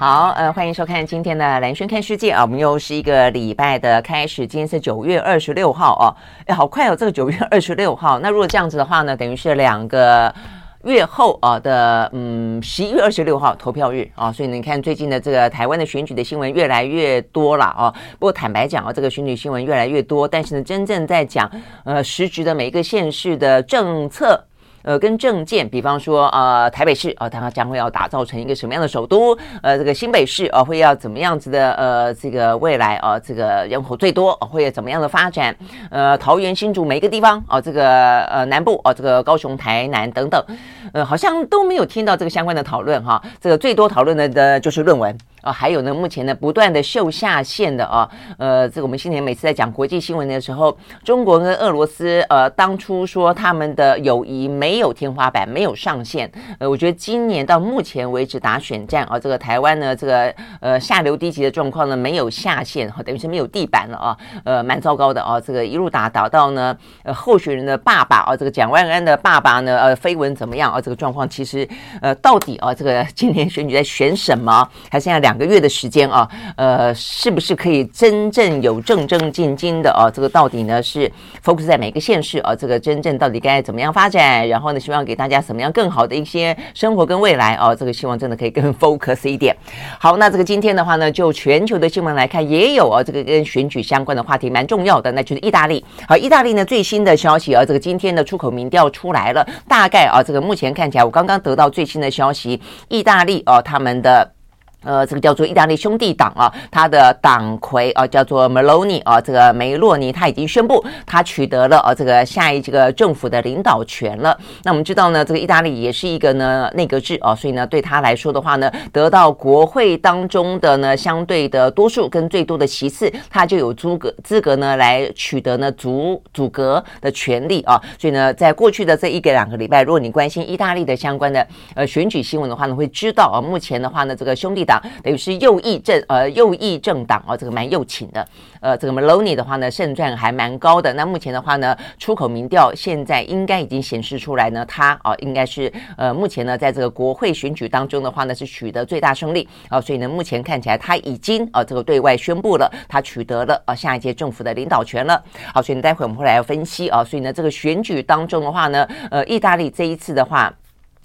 好，呃，欢迎收看今天的兰萱看世界啊，我们又是一个礼拜的开始，今天是九月二十六号哦，哎，好快哦，这个九月二十六号，那如果这样子的话呢，等于是两个月后啊的，嗯，十一月二十六号投票日啊，所以你看最近的这个台湾的选举的新闻越来越多了啊，不过坦白讲啊，这个选举新闻越来越多，但是呢，真正在讲呃实质的每一个县市的政策。呃，跟政见，比方说，呃，台北市啊，它将会要打造成一个什么样的首都？呃，这个新北市啊，会要怎么样子的？呃，这个未来啊，这个人口最多会有怎么样的发展？呃，桃园、新竹每一个地方啊，这个呃南部啊，这个高雄、台南等等，呃，好像都没有听到这个相关的讨论哈。这个最多讨论的的就是论文。啊，还有呢，目前呢，不断的秀下限的啊，呃，这个我们新年每次在讲国际新闻的时候，中国跟俄罗斯，呃，当初说他们的友谊没有天花板，没有上限，呃，我觉得今年到目前为止打选战啊，这个台湾呢，这个呃下流低级的状况呢没有下限，等于是没有地板了啊，呃，蛮糟糕的啊，这个一路打打到呢，呃，候选人的爸爸啊，这个蒋万安的爸爸呢，呃，绯闻怎么样啊？这个状况其实，呃，到底啊，这个今年选举在选什么？还剩下两。两个月的时间啊，呃，是不是可以真正有正正经经的啊？这个到底呢是 focus 在每个县市啊？这个真正到底该怎么样发展？然后呢，希望给大家什么样更好的一些生活跟未来啊？这个希望真的可以更 focus 一点。好，那这个今天的话呢，就全球的新闻来看，也有啊，这个跟选举相关的话题蛮重要的，那就是意大利。好，意大利呢最新的消息啊，这个今天的出口民调出来了，大概啊，这个目前看起来，我刚刚得到最新的消息，意大利啊，他们的。呃，这个叫做意大利兄弟党啊，他的党魁啊叫做梅洛尼啊，这个梅洛尼他已经宣布他取得了啊这个下一这个政府的领导权了。那我们知道呢，这个意大利也是一个呢内阁制啊，所以呢对他来说的话呢，得到国会当中的呢相对的多数跟最多的席次，他就有资格资格呢来取得呢组组阁的权利啊。所以呢，在过去的这一个两个礼拜，如果你关心意大利的相关的呃选举新闻的话呢，会知道啊，目前的话呢，这个兄弟。党等于是右翼政呃右翼政党啊，这个蛮右倾的。呃，这个 Meloni 的话呢，胜算还蛮高的。那目前的话呢，出口民调现在应该已经显示出来呢，他啊应该是呃目前呢在这个国会选举当中的话呢是取得最大胜利啊，所以呢目前看起来他已经啊这个对外宣布了，他取得了啊下一届政府的领导权了。好，所以呢待会我们会来分析啊，所以呢这个选举当中的话呢，呃，意大利这一次的话。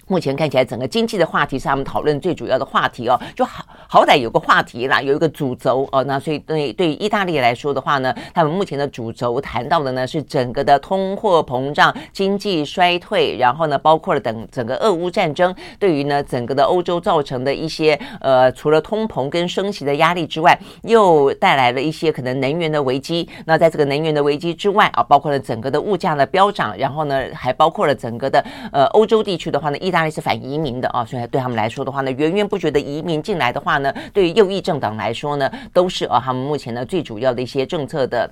目前看起来，整个经济的话题是他们讨论最主要的话题哦，就好好歹有个话题啦，有一个主轴哦。那所以对对于意大利来说的话呢，他们目前的主轴谈到的呢是整个的通货膨胀、经济衰退，然后呢包括了等整个俄乌战争对于呢整个的欧洲造成的一些呃除了通膨跟升息的压力之外，又带来了一些可能能源的危机。那在这个能源的危机之外啊，包括了整个的物价的飙涨，然后呢还包括了整个的呃欧洲地区的话呢，意大利是反移民的啊，所以对他们来说的话呢，源源不绝的移民进来的话呢，对于右翼政党来说呢，都是啊他们目前呢最主要的一些政策的。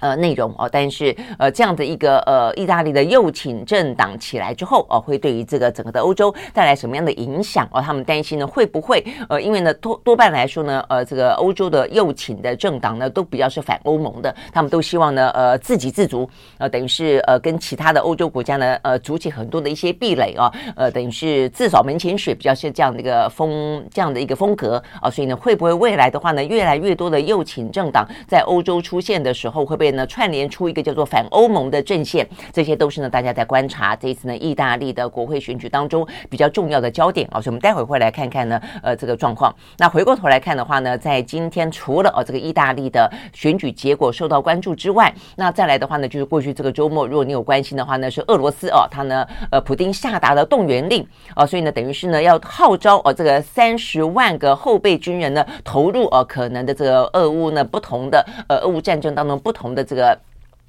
呃，内容哦，但是呃，这样的一个呃，意大利的右倾政党起来之后哦，会对于这个整个的欧洲带来什么样的影响哦？他们担心呢，会不会呃，因为呢多多半来说呢，呃，这个欧洲的右倾的政党呢，都比较是反欧盟的，他们都希望呢，呃，自给自足，呃，等于是呃，跟其他的欧洲国家呢，呃，筑起很多的一些壁垒啊，呃，等于是自扫门前雪，比较是这样的一个风这样的一个风格啊，所以呢，会不会未来的话呢，越来越多的右倾政党在欧洲出现的时候，会不呢，串联出一个叫做反欧盟的阵线，这些都是呢大家在观察这一次呢意大利的国会选举当中比较重要的焦点啊，所以我们待会会来看看呢，呃，这个状况。那回过头来看的话呢，在今天除了哦这个意大利的选举结果受到关注之外，那再来的话呢，就是过去这个周末，如果你有关心的话呢，是俄罗斯哦，他呢呃普丁下达了动员令啊，所以呢等于是呢要号召哦这个三十万个后备军人呢投入哦可能的这个俄乌呢不同的呃俄乌战争当中不同的。这个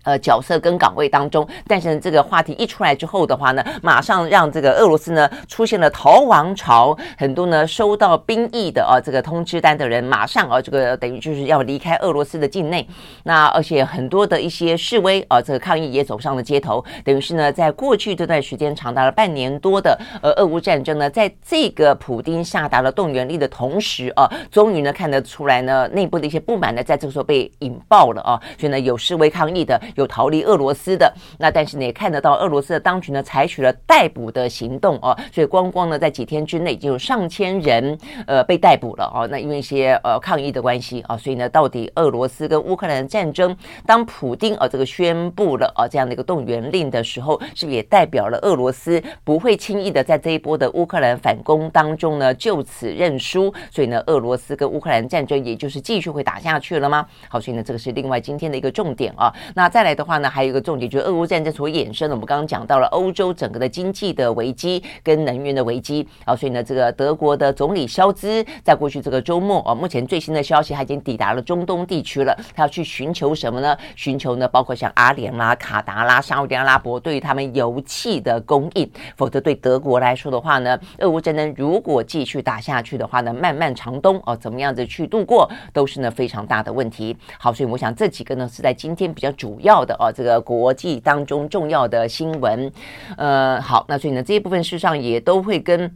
呃，角色跟岗位当中，但是，这个话题一出来之后的话呢，马上让这个俄罗斯呢出现了逃亡潮，很多呢收到兵役的啊这个通知单的人，马上啊这个等于就是要离开俄罗斯的境内。那而且很多的一些示威啊，这个抗议也走上了街头，等于是呢，在过去这段时间长达了半年多的呃俄乌战争呢，在这个普丁下达了动员令的同时啊，终于呢看得出来呢，内部的一些不满呢，在这个时候被引爆了啊，所以呢有示威抗议的。有逃离俄罗斯的，那但是呢也看得到俄罗斯的当局呢采取了逮捕的行动哦，所以光光呢在几天之内已经有上千人呃被逮捕了哦。那因为一些呃抗议的关系啊，所以呢到底俄罗斯跟乌克兰的战争，当普丁啊这个宣布了啊这样的一个动员令的时候，是不是也代表了俄罗斯不会轻易的在这一波的乌克兰反攻当中呢就此认输？所以呢俄罗斯跟乌克兰战争也就是继续会打下去了吗？好，所以呢这个是另外今天的一个重点啊。那在再来的话呢，还有一个重点，就是俄乌战争所衍生的。我们刚刚讲到了欧洲整个的经济的危机跟能源的危机啊，所以呢，这个德国的总理肖兹在过去这个周末啊，目前最新的消息，他已经抵达了中东地区了。他要去寻求什么呢？寻求呢，包括像阿联啦、卡达啦、沙乌地阿拉伯对于他们油气的供应。否则，对德国来说的话呢，俄乌战争如果继续打下去的话呢，漫漫长冬哦，怎么样子去度过，都是呢非常大的问题。好，所以我想这几个呢是在今天比较主要。到的啊，这个国际当中重要的新闻，呃，好，那所以呢，这一部分事实上也都会跟。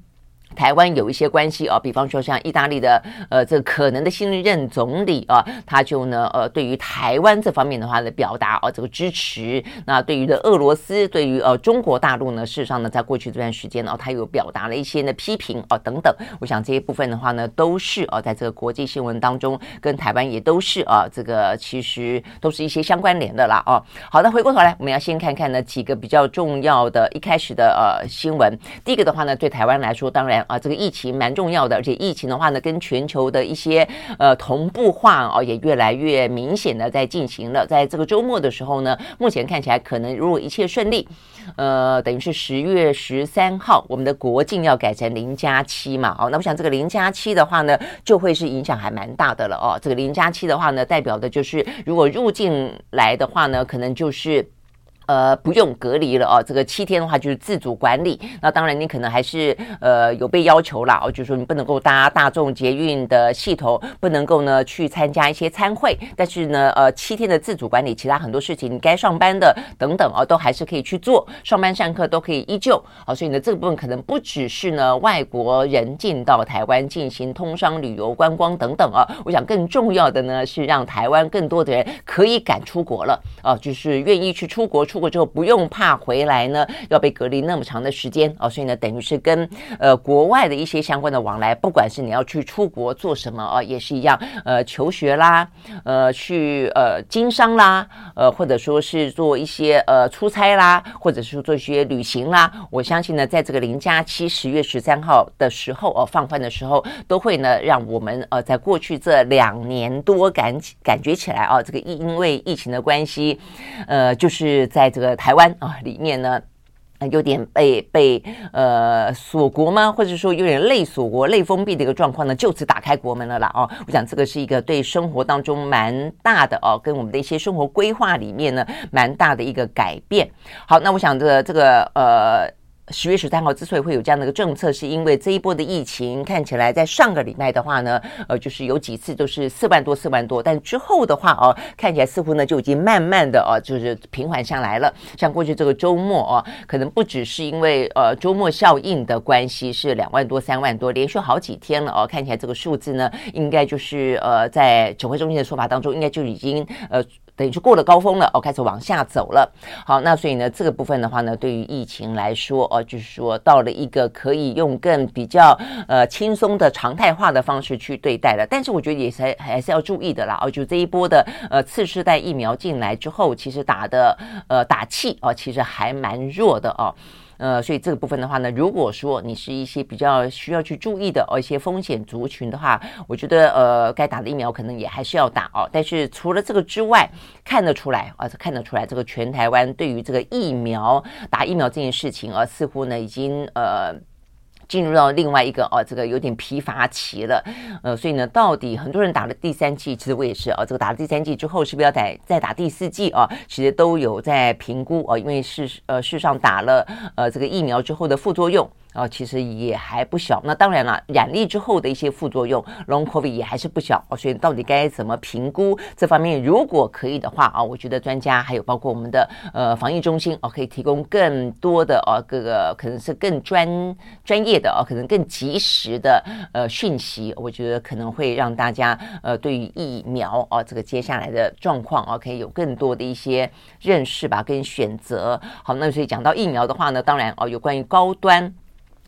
台湾有一些关系啊，比方说像意大利的呃这个可能的新任总理啊，他就呢呃对于台湾这方面的话的表达啊这个支持。那对于的俄罗斯，对于呃中国大陆呢，事实上呢，在过去这段时间呢，他有表达了一些的批评啊等等。我想这一部分的话呢，都是啊在这个国际新闻当中，跟台湾也都是啊这个其实都是一些相关联的啦啊。好的，回过头来，我们要先看看呢几个比较重要的一开始的呃新闻。第一个的话呢，对台湾来说，当然。啊，这个疫情蛮重要的，而且疫情的话呢，跟全球的一些呃同步化啊，也越来越明显的在进行了。在这个周末的时候呢，目前看起来可能如果一切顺利，呃，等于是十月十三号，我们的国境要改成零加七嘛。哦，那我想这个零加七的话呢，就会是影响还蛮大的了哦。这个零加七的话呢，代表的就是如果入境来的话呢，可能就是。呃，不用隔离了哦。这个七天的话就是自主管理。那当然，你可能还是呃有被要求啦哦，就是说你不能够搭大众捷运的系统，不能够呢去参加一些餐会。但是呢，呃，七天的自主管理，其他很多事情你该上班的等等哦，都还是可以去做。上班上课都可以依旧啊。所以呢，这个部分可能不只是呢外国人进到台湾进行通商、旅游、观光等等啊。我想更重要的呢是让台湾更多的人可以敢出国了啊，就是愿意去出国。出国之后不用怕回来呢，要被隔离那么长的时间哦，所以呢，等于是跟呃国外的一些相关的往来，不管是你要去出国做什么啊，也是一样，呃，求学啦，呃，去呃经商啦，呃，或者说是做一些呃出差啦，或者是做一些旅行啦，我相信呢，在这个零加七十月十三号的时候哦，放宽的时候，都会呢让我们呃在过去这两年多感感觉起来啊，这个因为疫情的关系，呃，就是在。在这个台湾啊里面呢，有点被被呃锁国吗？或者说有点类锁国、内封闭的一个状况呢？就此打开国门了啦哦！我想这个是一个对生活当中蛮大的哦，跟我们的一些生活规划里面呢蛮大的一个改变。好，那我想这这个呃。十月十三号之所以会有这样的一个政策，是因为这一波的疫情看起来在上个礼拜的话呢，呃，就是有几次都是四万多、四万多，但之后的话哦，看起来似乎呢就已经慢慢的哦，就是平缓下来了。像过去这个周末哦，可能不只是因为呃周末效应的关系，是两万多、三万多，连续好几天了哦，看起来这个数字呢，应该就是呃在指挥中心的说法当中，应该就已经呃。等于是过了高峰了哦，开始往下走了。好，那所以呢，这个部分的话呢，对于疫情来说哦，就是说到了一个可以用更比较呃轻松的常态化的方式去对待了。但是我觉得也是还，是要注意的啦哦，就这一波的呃次世代疫苗进来之后，其实打的呃打气哦，其实还蛮弱的哦。呃，所以这个部分的话呢，如果说你是一些比较需要去注意的哦，一些风险族群的话，我觉得呃，该打的疫苗可能也还是要打哦。但是除了这个之外，看得出来啊，看得出来这个全台湾对于这个疫苗打疫苗这件事情啊，似乎呢已经呃。进入到另外一个哦，这个有点疲乏期了，呃，所以呢，到底很多人打了第三剂，其实我也是哦，这个打了第三剂之后，是不是要再再打第四剂啊？其实都有在评估哦，因为是呃事实上打了呃这个疫苗之后的副作用。啊，其实也还不小。那当然了，染疫之后的一些副作用，Long COVID 也还是不小。所以到底该怎么评估这方面？如果可以的话啊，我觉得专家还有包括我们的呃防疫中心哦，可以提供更多的哦各个可能是更专专业的哦，可能更及时的呃讯息。我觉得可能会让大家呃对于疫苗哦这个接下来的状况哦，可以有更多的一些认识吧，跟选择。好，那所以讲到疫苗的话呢，当然哦有关于高端。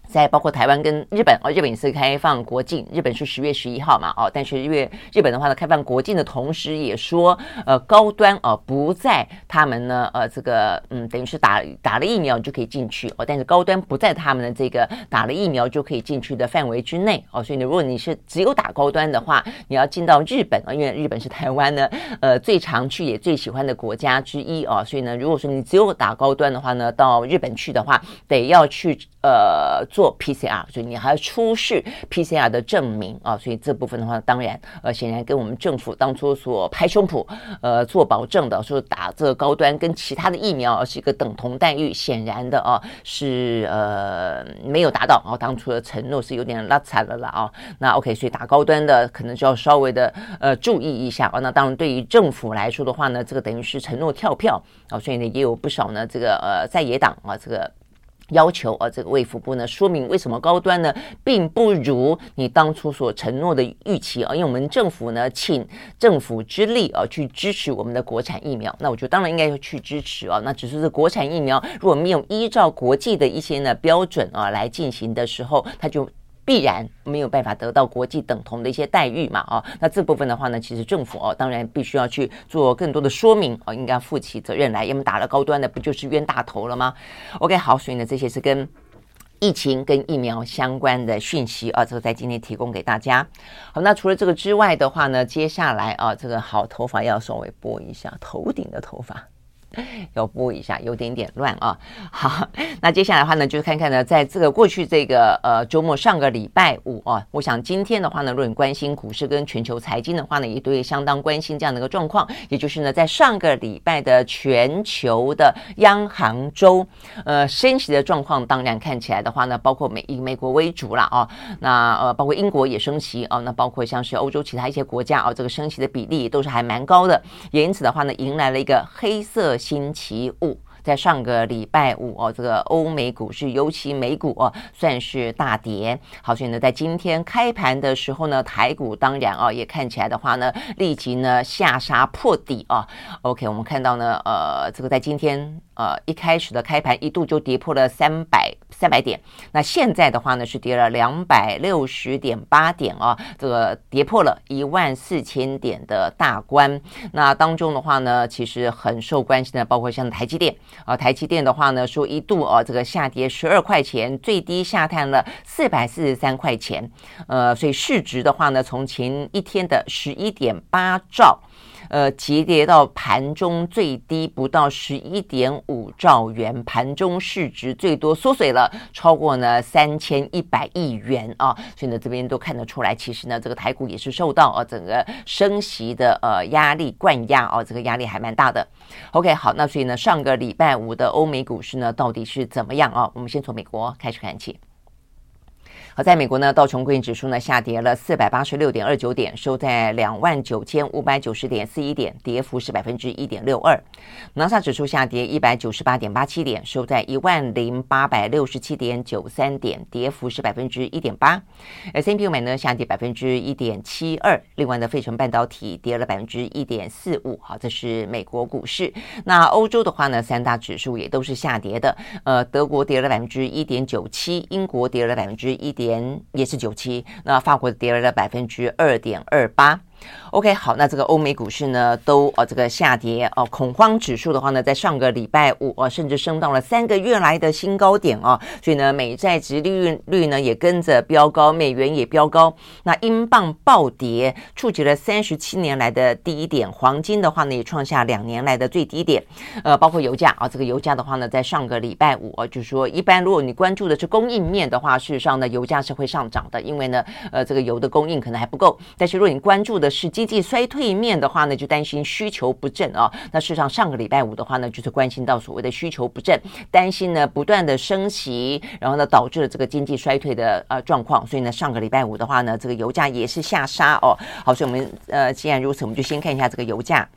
在包括台湾跟日本哦，日本也是开放国境，日本是十月十一号嘛哦，但是因为日本的话呢，开放国境的同时也说，呃，高端哦、不在他们呢呃这个嗯等于是打打了疫苗就可以进去哦，但是高端不在他们的这个打了疫苗就可以进去的范围之内哦，所以呢，如果你是只有打高端的话，你要进到日本啊，因为日本是台湾呢呃最常去也最喜欢的国家之一哦，所以呢，如果说你只有打高端的话呢，到日本去的话，得要去呃。做 PCR，所以你还要出示 PCR 的证明啊，所以这部分的话，当然呃，显然跟我们政府当初所拍胸脯呃做保证的，说打这个高端跟其他的疫苗是一个等同待遇，显然的啊是呃没有达到啊，当初的承诺是有点拉惨了了啊。那 OK，所以打高端的可能就要稍微的呃注意一下啊。那当然，对于政府来说的话呢，这个等于是承诺跳票啊，所以呢也有不少呢这个呃在野党啊这个。要求啊，这个卫福部呢说明为什么高端呢并不如你当初所承诺的预期啊？因为我们政府呢请政府之力啊去支持我们的国产疫苗，那我觉得当然应该要去支持啊。那只是这国产疫苗如果没有依照国际的一些呢标准啊来进行的时候，它就。必然没有办法得到国际等同的一些待遇嘛？哦，那这部分的话呢，其实政府哦，当然必须要去做更多的说明哦，应该负起责任来。因为打了高端的，不就是冤大头了吗？OK，好，所以呢，这些是跟疫情跟疫苗相关的讯息啊，这个在今天提供给大家。好，那除了这个之外的话呢，接下来啊，这个好头发要稍微拨一下，头顶的头发。要播一下，有点点乱啊。好，那接下来的话呢，就是看看呢，在这个过去这个呃周末，上个礼拜五啊，我想今天的话呢，如果你关心股市跟全球财经的话呢，也都会相当关心这样的一个状况。也就是呢，在上个礼拜的全球的央行周，呃，升息的状况，当然看起来的话呢，包括美以美国为主了啊。那呃，包括英国也升息啊，那包括像是欧洲其他一些国家啊，这个升息的比例都是还蛮高的。也因此的话呢，迎来了一个黑色。星期五，在上个礼拜五哦，这个欧美股市，尤其美股哦，算是大跌。好，所以呢，在今天开盘的时候呢，台股当然啊，也看起来的话呢，立即呢下杀破底啊。OK，我们看到呢，呃，这个在今天。呃，一开始的开盘一度就跌破了三百三百点，那现在的话呢是跌了两百六十点八点啊，这个跌破了一万四千点的大关。那当中的话呢，其实很受关心的，包括像台积电呃，台积电的话呢，说一度哦这个下跌十二块钱，最低下探了四百四十三块钱，呃，所以市值的话呢，从前一天的十一点八兆。呃，急跌到盘中最低不到十一点五兆元，盘中市值最多缩水了超过呢三千一百亿元啊，所以呢这边都看得出来，其实呢这个台股也是受到啊整个升息的呃压力灌压啊，这个压力还蛮大的。OK，好，那所以呢上个礼拜五的欧美股市呢到底是怎么样啊？我们先从美国开始看起。好，在美国呢，道琼工业指数呢下跌了四百八十六点二九点，收在两万九千五百九十点四一点，跌幅是百分之一点六二。纳斯达克指数下跌一百九十八点八七点，收在一万零八百六十七点九三点，跌幅是百分之一点八。S&P 五百呢下跌百分之一点七二。另外呢，费城半导体跌了百分之一点四五。好，这是美国股市。那欧洲的话呢，三大指数也都是下跌的。呃，德国跌了百分之一点九七，英国跌了百分之一点。也是九七，那法国跌了百分之二点二八。OK，好，那这个欧美股市呢都呃这个下跌哦，恐慌指数的话呢，在上个礼拜五啊，甚至升到了三个月来的新高点啊，所以呢，美债殖利率率呢也跟着飙高，美元也飙高，那英镑暴跌，触及了三十七年来的低点，黄金的话呢也创下两年来的最低点，呃，包括油价啊，这个油价的话呢，在上个礼拜五啊，就是说一般如果你关注的是供应面的话，事实上呢，油价是会上涨的，因为呢，呃，这个油的供应可能还不够，但是如果你关注的是经济衰退面的话呢，就担心需求不振啊。那事实上，上个礼拜五的话呢，就是关心到所谓的需求不振，担心呢不断的升息，然后呢导致了这个经济衰退的呃状况。所以呢，上个礼拜五的话呢，这个油价也是下杀哦。好，所以我们呃既然如此，我们就先看一下这个油价。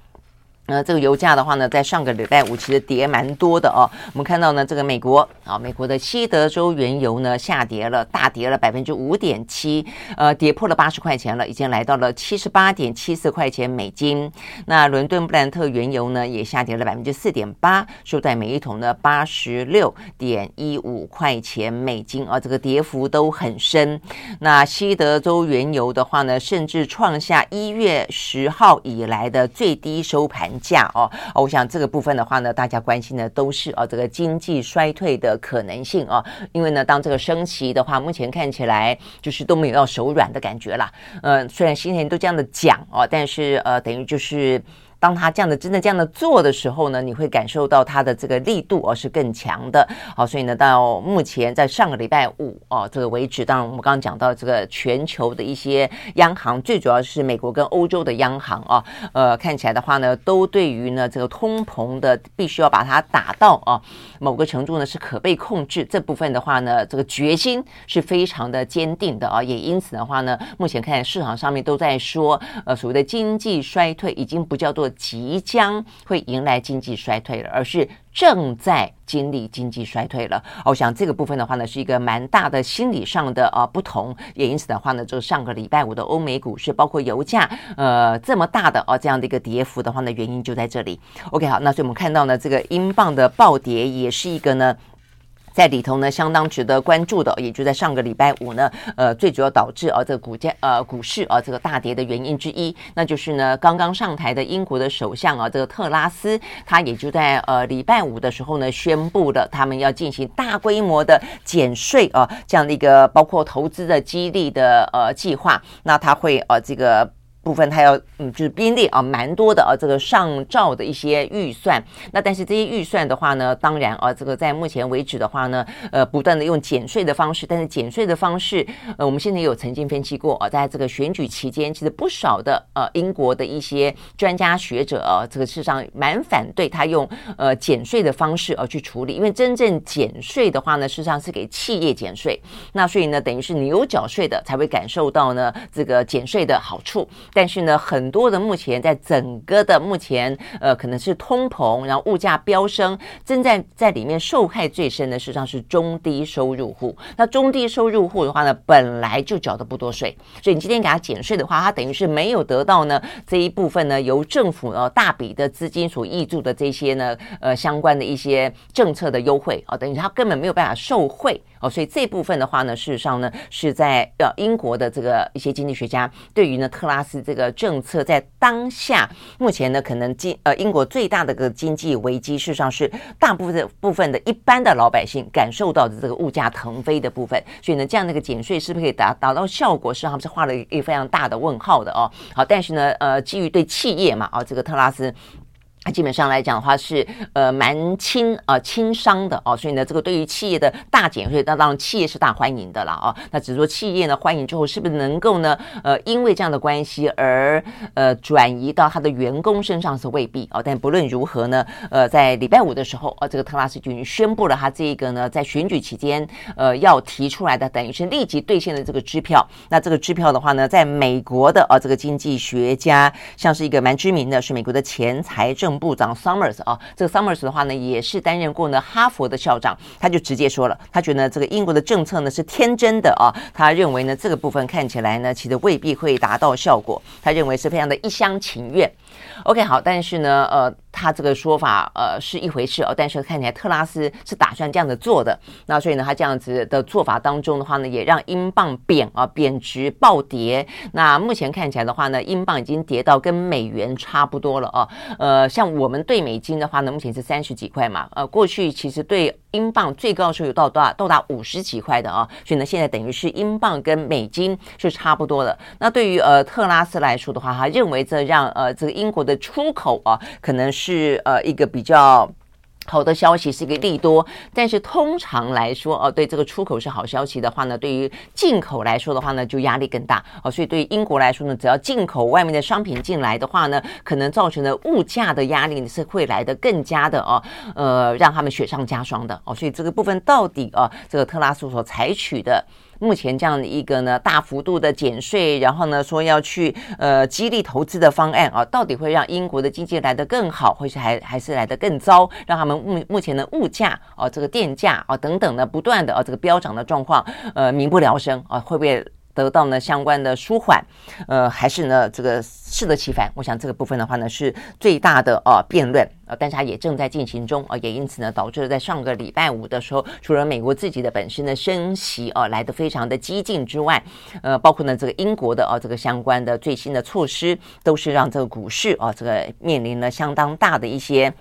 呃，这个油价的话呢，在上个礼拜五其实跌蛮多的哦。我们看到呢，这个美国啊，美国的西德州原油呢下跌了，大跌了百分之五点七，呃，跌破了八十块钱了，已经来到了七十八点七四块钱美金。那伦敦布兰特原油呢也下跌了百分之四点八，收在每一桶呢八十六点一五块钱美金啊，这个跌幅都很深。那西德州原油的话呢，甚至创下一月十号以来的最低收盘价哦，我想这个部分的话呢，大家关心的都是啊这个经济衰退的可能性啊，因为呢，当这个升息的话，目前看起来就是都没有要手软的感觉啦。嗯，虽然新年都这样的讲哦，但是呃，等于就是。当他这样的真的这样的做的时候呢，你会感受到他的这个力度哦是更强的。好，所以呢，到目前在上个礼拜五哦这个为止，当然我们刚刚讲到这个全球的一些央行，最主要是美国跟欧洲的央行啊，呃，看起来的话呢，都对于呢这个通膨的必须要把它打到啊某个程度呢是可被控制这部分的话呢，这个决心是非常的坚定的啊。也因此的话呢，目前看市场上面都在说，呃，所谓的经济衰退已经不叫做。即将会迎来经济衰退了，而是正在经历经济衰退了。我想这个部分的话呢，是一个蛮大的心理上的呃不同，也因此的话呢，就上个礼拜五的欧美股市，包括油价，呃这么大的哦这样的一个跌幅的话呢，原因就在这里。OK，好，那所以我们看到呢，这个英镑的暴跌也是一个呢。在里头呢，相当值得关注的，也就在上个礼拜五呢，呃，最主要导致啊这个股价呃股市啊这个大跌的原因之一，那就是呢刚刚上台的英国的首相啊这个特拉斯，他也就在呃礼拜五的时候呢宣布了他们要进行大规模的减税啊这样的一个包括投资的激励的呃计划，那他会呃这个。部分它要嗯，就是编列啊，蛮多的啊，这个上兆的一些预算。那但是这些预算的话呢，当然啊，这个在目前为止的话呢，呃，不断的用减税的方式。但是减税的方式，呃，我们现在有曾经分析过啊，在这个选举期间，其实不少的呃英国的一些专家学者啊，这个事实上蛮反对他用呃减税的方式而去处理，因为真正减税的话呢，事实上是给企业减税。那所以呢，等于是你有缴税的才会感受到呢这个减税的好处。但是呢，很多的目前在整个的目前，呃，可能是通膨，然后物价飙升，正在在里面受害最深的事，实上是中低收入户。那中低收入户的话呢，本来就缴的不多税，所以你今天给他减税的话，他等于是没有得到呢这一部分呢由政府呃大笔的资金所挹注的这些呢呃相关的一些政策的优惠啊，等于他根本没有办法受惠。哦，所以这部分的话呢，事实上呢，是在呃英国的这个一些经济学家对于呢特拉斯这个政策在当下目前呢，可能经呃英国最大的个经济危机，事实上是大部分的部分的一般的老百姓感受到的这个物价腾飞的部分。所以呢，这样的一个减税是不是可以达达到效果？实际上是画了一个非常大的问号的哦。好，但是呢，呃，基于对企业嘛，啊、这个特拉斯。那基本上来讲的话是呃蛮轻啊轻伤的哦，所以呢这个对于企业的大减税，那当然企业是大欢迎的了啊。那只是说企业呢欢迎之后，是不是能够呢呃因为这样的关系而呃转移到他的员工身上是未必哦。但不论如何呢，呃在礼拜五的时候啊，这个特拉斯就已经宣布了他这个呢在选举期间呃要提出来的等于是立即兑现的这个支票。那这个支票的话呢，在美国的啊这个经济学家像是一个蛮知名的是美国的前财政。部长 Summers 啊，这个 Summers 的话呢，也是担任过呢哈佛的校长，他就直接说了，他觉得这个英国的政策呢是天真的啊，他认为呢这个部分看起来呢其实未必会达到效果，他认为是非常的一厢情愿。OK，好，但是呢，呃，他这个说法呃是一回事哦，但是看起来特拉斯是打算这样子做的，那所以呢，他这样子的做法当中的话呢，也让英镑贬啊贬值暴跌。那目前看起来的话呢，英镑已经跌到跟美元差不多了哦。呃，像我们兑美金的话呢，目前是三十几块嘛，呃，过去其实兑英镑最高时候有到多少？到达五十几块的啊，所以呢，现在等于是英镑跟美金是差不多的。那对于呃特拉斯来说的话，他认为这让呃这个英国的出口啊，可能是呃一个比较。好的消息是一个利多，但是通常来说，哦，对这个出口是好消息的话呢，对于进口来说的话呢，就压力更大哦。所以对于英国来说呢，只要进口外面的商品进来的话呢，可能造成的物价的压力是会来得更加的哦，呃，让他们雪上加霜的哦。所以这个部分到底啊，这个特拉斯所采取的。目前这样的一个呢，大幅度的减税，然后呢说要去呃激励投资的方案啊，到底会让英国的经济来得更好，或是还还是来得更糟？让他们目目前的物价啊，这个电价啊等等呢不断的啊这个飙涨的状况，呃民不聊生啊，会不会？得到呢相关的舒缓，呃，还是呢这个适得其反？我想这个部分的话呢是最大的呃辩论呃，但是它也正在进行中啊、也因此呢导致了在上个礼拜五的时候，除了美国自己的本身的升息啊、呃、来得非常的激进之外，呃，包括呢这个英国的啊、这个相关的最新的措施，都是让这个股市啊、这个面临了相当大的一些。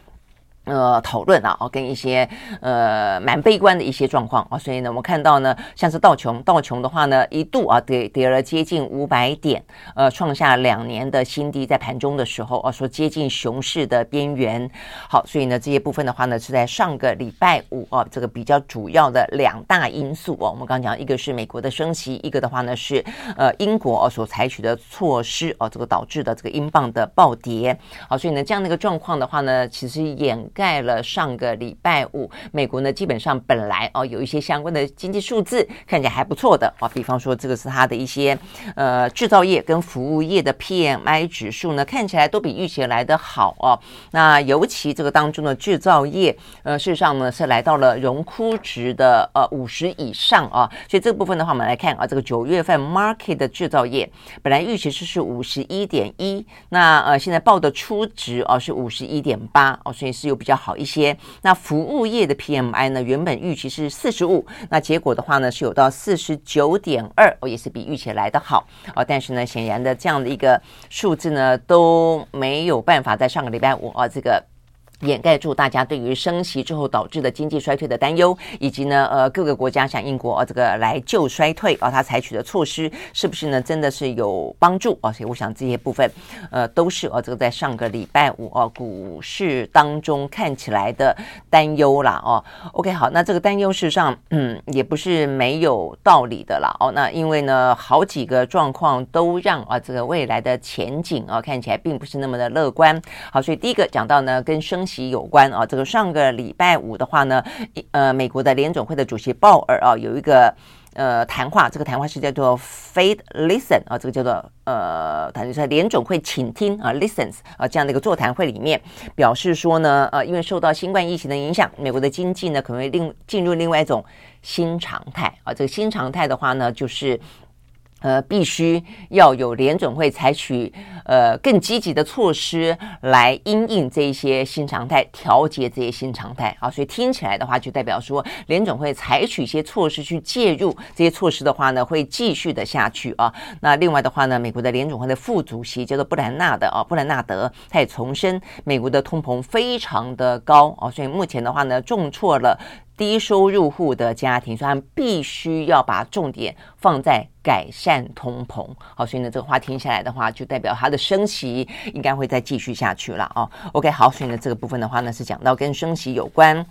呃，讨论啊，跟一些呃蛮悲观的一些状况啊，所以呢，我们看到呢，像是道琼，道琼的话呢，一度啊跌跌了接近五百点，呃，创下两年的新低，在盘中的时候啊，说接近熊市的边缘。好，所以呢，这些部分的话呢，是在上个礼拜五啊，这个比较主要的两大因素哦、啊。我们刚刚讲，一个是美国的升息，一个的话呢是呃英国所采取的措施啊，这个导致的这个英镑的暴跌。好，所以呢，这样的一个状况的话呢，其实掩盖了上个礼拜五，美国呢基本上本来哦有一些相关的经济数字看起来还不错的啊，比方说这个是它的一些呃制造业跟服务业的 PMI 指数呢看起来都比预期来的好哦。那尤其这个当中的制造业呃事实上呢是来到了荣枯值的呃五十以上啊，所以这个部分的话我们来看啊，这个九月份 market 的制造业本来预期是是五十一点一，那呃现在报的初值啊是五十一点八哦，所以是有。比较好一些。那服务业的 PMI 呢，原本预期是四十五，那结果的话呢，是有到四十九点二，哦，也是比预期来的好哦。但是呢，显然的这样的一个数字呢，都没有办法在上个礼拜五啊，这个。掩盖住大家对于升息之后导致的经济衰退的担忧，以及呢，呃，各个国家像英国啊，这个来救衰退啊，它采取的措施是不是呢，真的是有帮助啊？所以我想这些部分，呃，都是啊，这个在上个礼拜五啊，股市当中看起来的担忧啦。哦。OK，好，那这个担忧事实上，嗯，也不是没有道理的啦。哦，那因为呢，好几个状况都让啊，这个未来的前景啊，看起来并不是那么的乐观。好，所以第一个讲到呢，跟升其有关啊，这个上个礼拜五的话呢，呃，美国的联总会的主席鲍尔啊，有一个呃谈话，这个谈话是叫做 Fed Listen 啊，这个叫做呃，等于说联总会请听啊，listens 啊这样的一个座谈会里面表示说呢，呃，因为受到新冠疫情的影响，美国的经济呢可能会另进入另外一种新常态啊，这个新常态的话呢就是。呃，必须要有联准会采取呃更积极的措施来因应这一些新常态，调节这些新常态啊。所以听起来的话，就代表说联准会采取一些措施去介入这些措施的话呢，会继续的下去啊。那另外的话呢，美国的联准会的副主席叫做布兰纳的啊，布兰纳德他也重申，美国的通膨非常的高啊，所以目前的话呢，重挫了。低收入户的家庭，所以他们必须要把重点放在改善通膨。好，所以呢，这个话听下来的话，就代表它的升息应该会再继续下去了哦。OK，好，所以呢，这个部分的话呢，是讲到跟升息有关。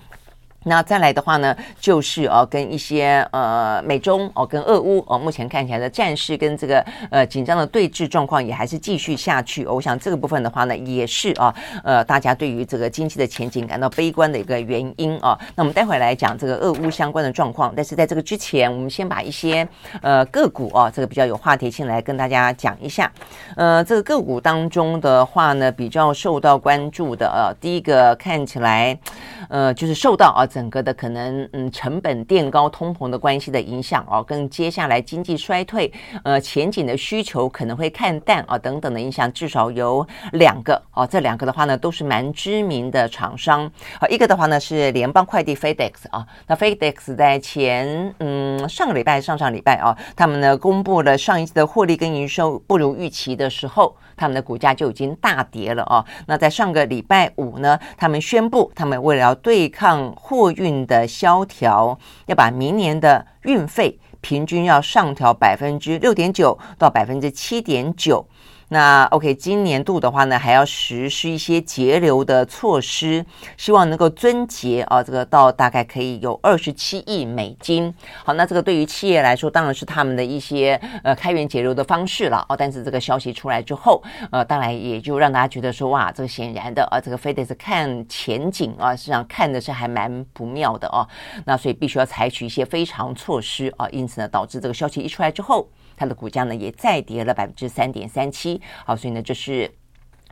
那再来的话呢，就是哦，跟一些呃美中哦，跟俄乌哦，目前看起来的战事跟这个呃紧张的对峙状况也还是继续下去。我想这个部分的话呢，也是啊呃大家对于这个经济的前景感到悲观的一个原因啊。那我们待会来讲这个俄乌相关的状况，但是在这个之前，我们先把一些呃个股啊，这个比较有话题性来跟大家讲一下。呃，这个个股当中的话呢，比较受到关注的呃，第一个看起来呃就是受到啊。整个的可能嗯成本垫高、通膨的关系的影响哦，跟接下来经济衰退呃前景的需求可能会看淡啊等等的影响，至少有两个哦，这两个的话呢都是蛮知名的厂商。啊，一个的话呢是联邦快递 FedEx 啊，那 FedEx 在前嗯上个礼拜、上上礼拜啊，他们呢公布了上一次的获利跟营收不如预期的时候，他们的股价就已经大跌了哦。那在上个礼拜五呢，他们宣布，他们为了要对抗货运的萧条，要把明年的运费平均要上调百分之六点九到百分之七点九。那 OK，今年度的话呢，还要实施一些节流的措施，希望能够撙节啊，这个到大概可以有二十七亿美金。好，那这个对于企业来说，当然是他们的一些呃开源节流的方式了哦。但是这个消息出来之后，呃，当然也就让大家觉得说，哇，这个显然的啊，这个非得是看前景啊，实际上看的是还蛮不妙的哦。那所以必须要采取一些非常措施啊，因此呢，导致这个消息一出来之后。它的股价呢也再跌了百分之三点三七，好，所以呢这是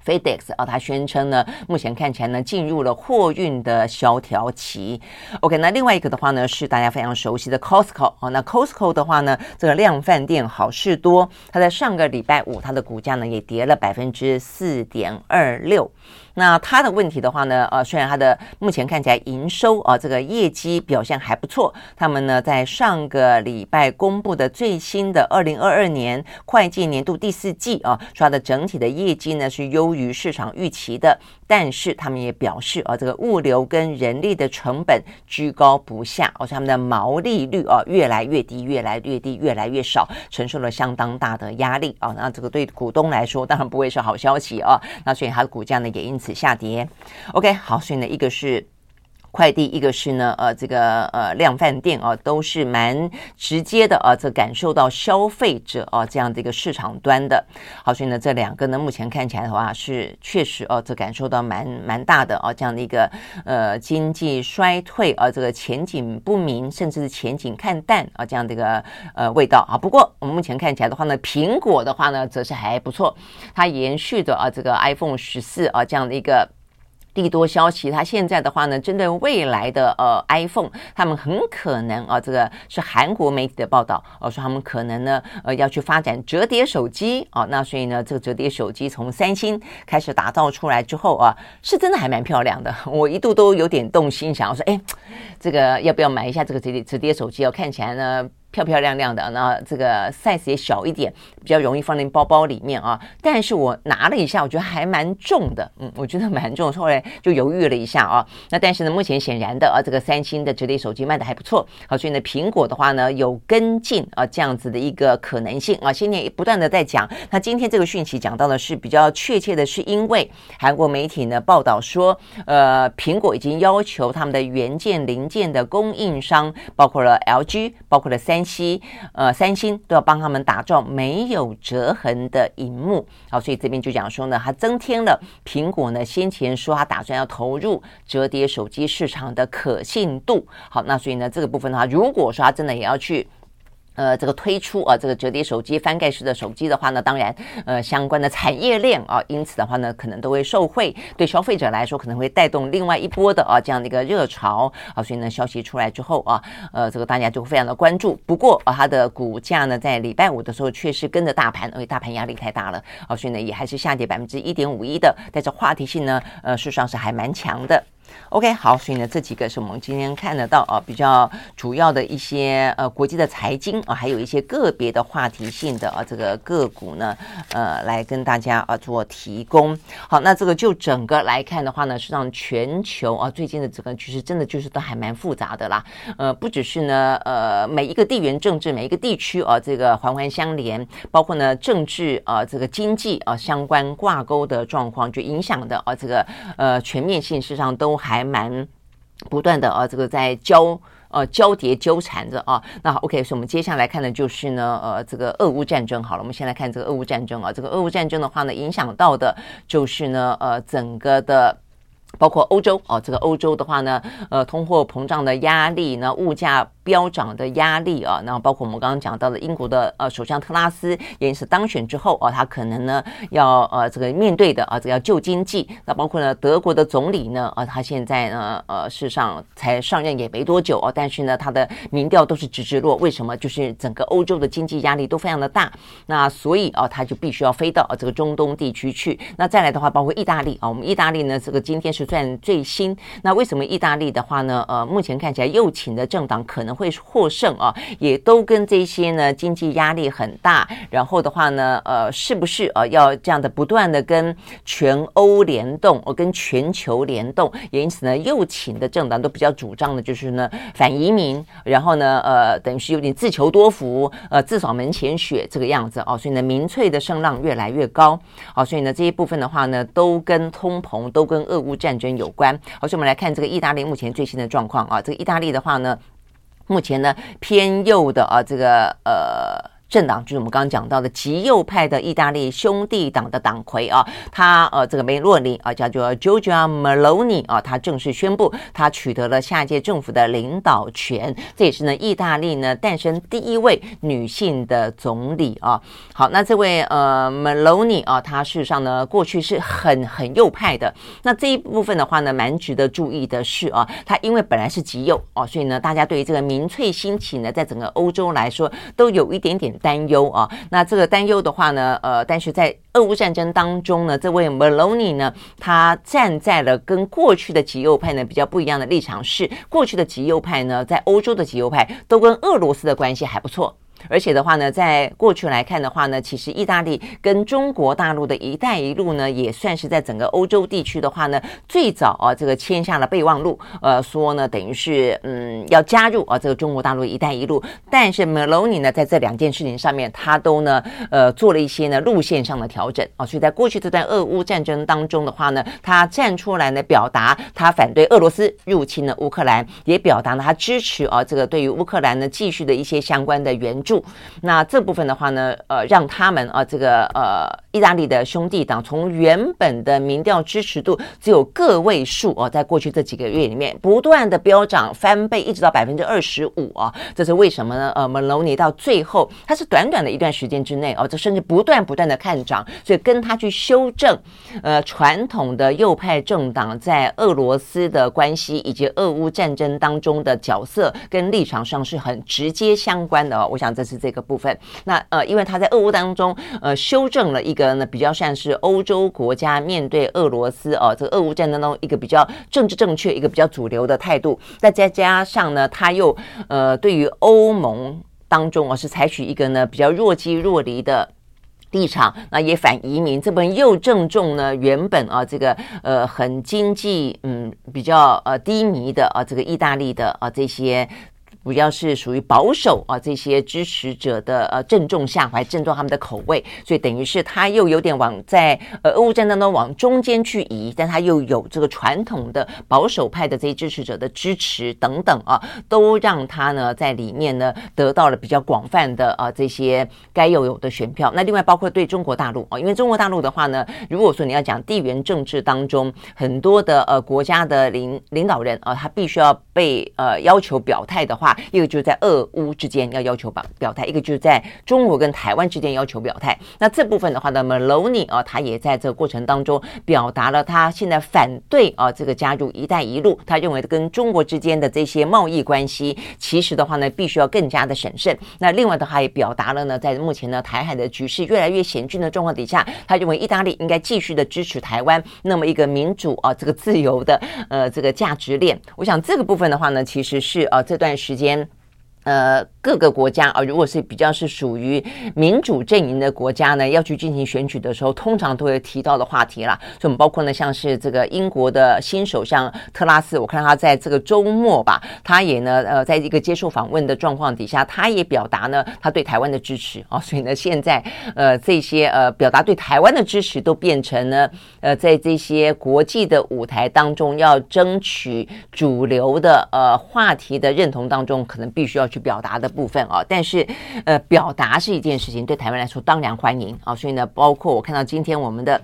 FedEx 啊，它宣称呢目前看起来呢进入了货运的萧条期。OK，那另外一个的话呢是大家非常熟悉的 Costco 啊，那 Costco 的话呢这个量贩店好事多，它在上个礼拜五它的股价呢也跌了百分之四点二六。那它的问题的话呢，呃，虽然它的目前看起来营收啊，这个业绩表现还不错，他们呢在上个礼拜公布的最新的二零二二年会计年度第四季啊，说它的整体的业绩呢是优于市场预期的，但是他们也表示啊，这个物流跟人力的成本居高不下，而且他们的毛利率啊越来越低，越来越低，越来越少，承受了相当大的压力啊。那这个对股东来说当然不会是好消息啊。那所以它的股价呢也因此。下跌，OK，好，所以呢，一个是快递，一个是呢，呃，这个呃量贩店啊，都是蛮直接的啊，这感受到消费者啊这样的一个市场端的，好，所以呢，这两个呢，目前看起来的话是确实哦，这感受到蛮蛮大的啊，这样的一个呃经济衰退啊，这个前景不明，甚至是前景看淡啊，这样的一个呃味道啊。不过我们目前看起来的话呢，苹果的话呢，则是还不错，它延续着啊这个 iPhone 十四啊这样的一个。利多消息，它现在的话呢，针对未来的呃 iPhone，他们很可能啊，这个是韩国媒体的报道，哦、说他们可能呢，呃，要去发展折叠手机啊，那所以呢，这个折叠手机从三星开始打造出来之后啊，是真的还蛮漂亮的，我一度都有点动心，想要说，哎，这个要不要买一下这个折叠折叠手机哦、看起来呢。漂漂亮亮的，那这个 size 也小一点，比较容易放进包包里面啊。但是我拿了一下，我觉得还蛮重的，嗯，我觉得蛮重，后来就犹豫了一下啊。那但是呢，目前显然的啊，这个三星的折叠手机卖的还不错，好，所以呢，苹果的话呢有跟进啊这样子的一个可能性啊。现在不断的在讲，那今天这个讯息讲到的是比较确切的，是因为韩国媒体呢报道说，呃，苹果已经要求他们的元件零件的供应商，包括了 LG，包括了三。七呃，三星都要帮他们打造没有折痕的荧幕，好，所以这边就讲说呢，它增添了苹果呢先前说它打算要投入折叠手机市场的可信度。好，那所以呢这个部分的话，如果说它真的也要去。呃，这个推出啊，这个折叠手机、翻盖式的手机的话呢，当然，呃，相关的产业链啊，因此的话呢，可能都会受惠，对消费者来说可能会带动另外一波的啊这样的一个热潮啊，所以呢，消息出来之后啊，呃，这个大家就非常的关注。不过啊，它的股价呢，在礼拜五的时候确实跟着大盘，因为大盘压力太大了啊，所以呢，也还是下跌百分之一点五一的，但是话题性呢，呃，事实上是还蛮强的。OK，好，所以呢，这几个是我们今天看得到啊，比较主要的一些呃国际的财经啊，还有一些个别的话题性的啊这个个股呢，呃，来跟大家啊做提供。好，那这个就整个来看的话呢，实际上全球啊最近的整个局势真的就是都还蛮复杂的啦。呃，不只是呢，呃，每一个地缘政治，每一个地区啊，这个环环相连，包括呢政治啊，这个经济啊相关挂钩的状况，就影响的啊这个呃全面性，事实上都。还蛮不断的啊，这个在交呃交叠纠缠着啊。那好，OK，所以我们接下来看的就是呢，呃，这个俄乌战争。好了，我们先来看这个俄乌战争啊。这个俄乌战争的话呢，影响到的就是呢，呃，整个的包括欧洲哦，这个欧洲的话呢，呃，通货膨胀的压力呢，物价飙涨的压力啊，那包括我们刚刚讲到的英国的呃首相特拉斯也是当选之后啊，他可能呢要呃这个面对的啊，这个要救经济。那包括呢德国的总理呢啊，他现在呢呃事实上才上任也没多久啊，但是呢他的民调都是直直落。为什么？就是整个欧洲的经济压力都非常的大，那所以啊他就必须要飞到啊这个中东地区去。那再来的话，包括意大利啊，我们意大利呢这个今天是。算最新，那为什么意大利的话呢？呃，目前看起来右倾的政党可能会获胜啊，也都跟这些呢经济压力很大，然后的话呢，呃，是不是啊要这样的不断的跟全欧联动，呃，跟全球联动？也因此呢，右倾的政党都比较主张的就是呢反移民，然后呢，呃，等于是有点自求多福，呃，自扫门前雪这个样子哦，所以呢，民粹的声浪越来越高啊，所以呢，这一部分的话呢，都跟通膨，都跟俄乌战争有关，好，所以我们来看这个意大利目前最新的状况啊。这个意大利的话呢，目前呢偏右的啊，这个呃。政党就是我们刚刚讲到的极右派的意大利兄弟党的党魁啊，他呃这个梅洛尼啊叫做 Giorgia Meloni 啊，他正式宣布他取得了下届政府的领导权，这也是呢意大利呢诞生第一位女性的总理啊。好，那这位呃 Meloni 啊，他事实上呢过去是很很右派的，那这一部分的话呢蛮值得注意的是啊，他因为本来是极右啊，所以呢大家对于这个民粹兴起呢，在整个欧洲来说都有一点点。担忧啊，那这个担忧的话呢，呃，但是在俄乌战争当中呢，这位 Meloni 呢，他站在了跟过去的极右派呢比较不一样的立场，是过去的极右派呢，在欧洲的极右派都跟俄罗斯的关系还不错。而且的话呢，在过去来看的话呢，其实意大利跟中国大陆的一带一路呢，也算是在整个欧洲地区的话呢，最早啊这个签下了备忘录，呃，说呢等于是嗯要加入啊这个中国大陆一带一路。但是 Meloni 呢，在这两件事情上面，他都呢呃做了一些呢路线上的调整啊。所以在过去这段俄乌战争当中的话呢，他站出来呢表达他反对俄罗斯入侵了乌克兰，也表达了他支持啊这个对于乌克兰呢继续的一些相关的援助。那这部分的话呢，呃，让他们啊，这个呃，意大利的兄弟党从原本的民调支持度只有个位数哦，在过去这几个月里面不断的飙涨翻倍，一直到百分之二十五啊，这是为什么呢？呃，Meloni 到最后，他是短短的一段时间之内哦，这甚至不断不断的看涨，所以跟他去修正呃传统的右派政党在俄罗斯的关系以及俄乌战争当中的角色跟立场上是很直接相关的哦，我想这。是这个部分，那呃，因为他在俄乌当中呃修正了一个呢比较像是欧洲国家面对俄罗斯哦，这个俄乌战争当中一个比较政治正确、一个比较主流的态度。那再加上呢，他又呃对于欧盟当中啊是采取一个呢比较若即若离的立场，那也反移民，这边又正中呢原本啊这个呃很经济嗯比较呃低迷的啊这个意大利的啊这些。主要是属于保守啊，这些支持者的呃正中下怀，正中他们的口味，所以等于是他又有点往在呃俄乌战争当中往中间去移，但他又有这个传统的保守派的这些支持者的支持等等啊，都让他呢在里面呢得到了比较广泛的啊这些该有有的选票。那另外包括对中国大陆啊，因为中国大陆的话呢，如果说你要讲地缘政治当中很多的呃国家的领领导人啊，他必须要被呃要求表态的话。一个就是在俄乌之间要要求表表态，一个就是在中国跟台湾之间要求表态。那这部分的话呢，Meloni 啊，他也在这个过程当中表达了他现在反对啊这个加入“一带一路”，他认为跟中国之间的这些贸易关系，其实的话呢，必须要更加的审慎。那另外的话也表达了呢，在目前呢台海的局势越来越险峻的状况底下，他认为意大利应该继续的支持台湾那么一个民主啊这个自由的呃这个价值链。我想这个部分的话呢，其实是啊这段时间。间，呃。各个国家啊，如果是比较是属于民主阵营的国家呢，要去进行选举的时候，通常都会提到的话题啦。所以，我们包括呢，像是这个英国的新首相特拉斯，我看他在这个周末吧，他也呢，呃，在一个接受访问的状况底下，他也表达呢，他对台湾的支持啊。所以呢，现在呃，这些呃，表达对台湾的支持都变成呢，呃，在这些国际的舞台当中，要争取主流的呃话题的认同当中，可能必须要去去表达的。部分啊，但是呃，表达是一件事情，对台湾来说当然欢迎啊，所以呢，包括我看到今天我们的。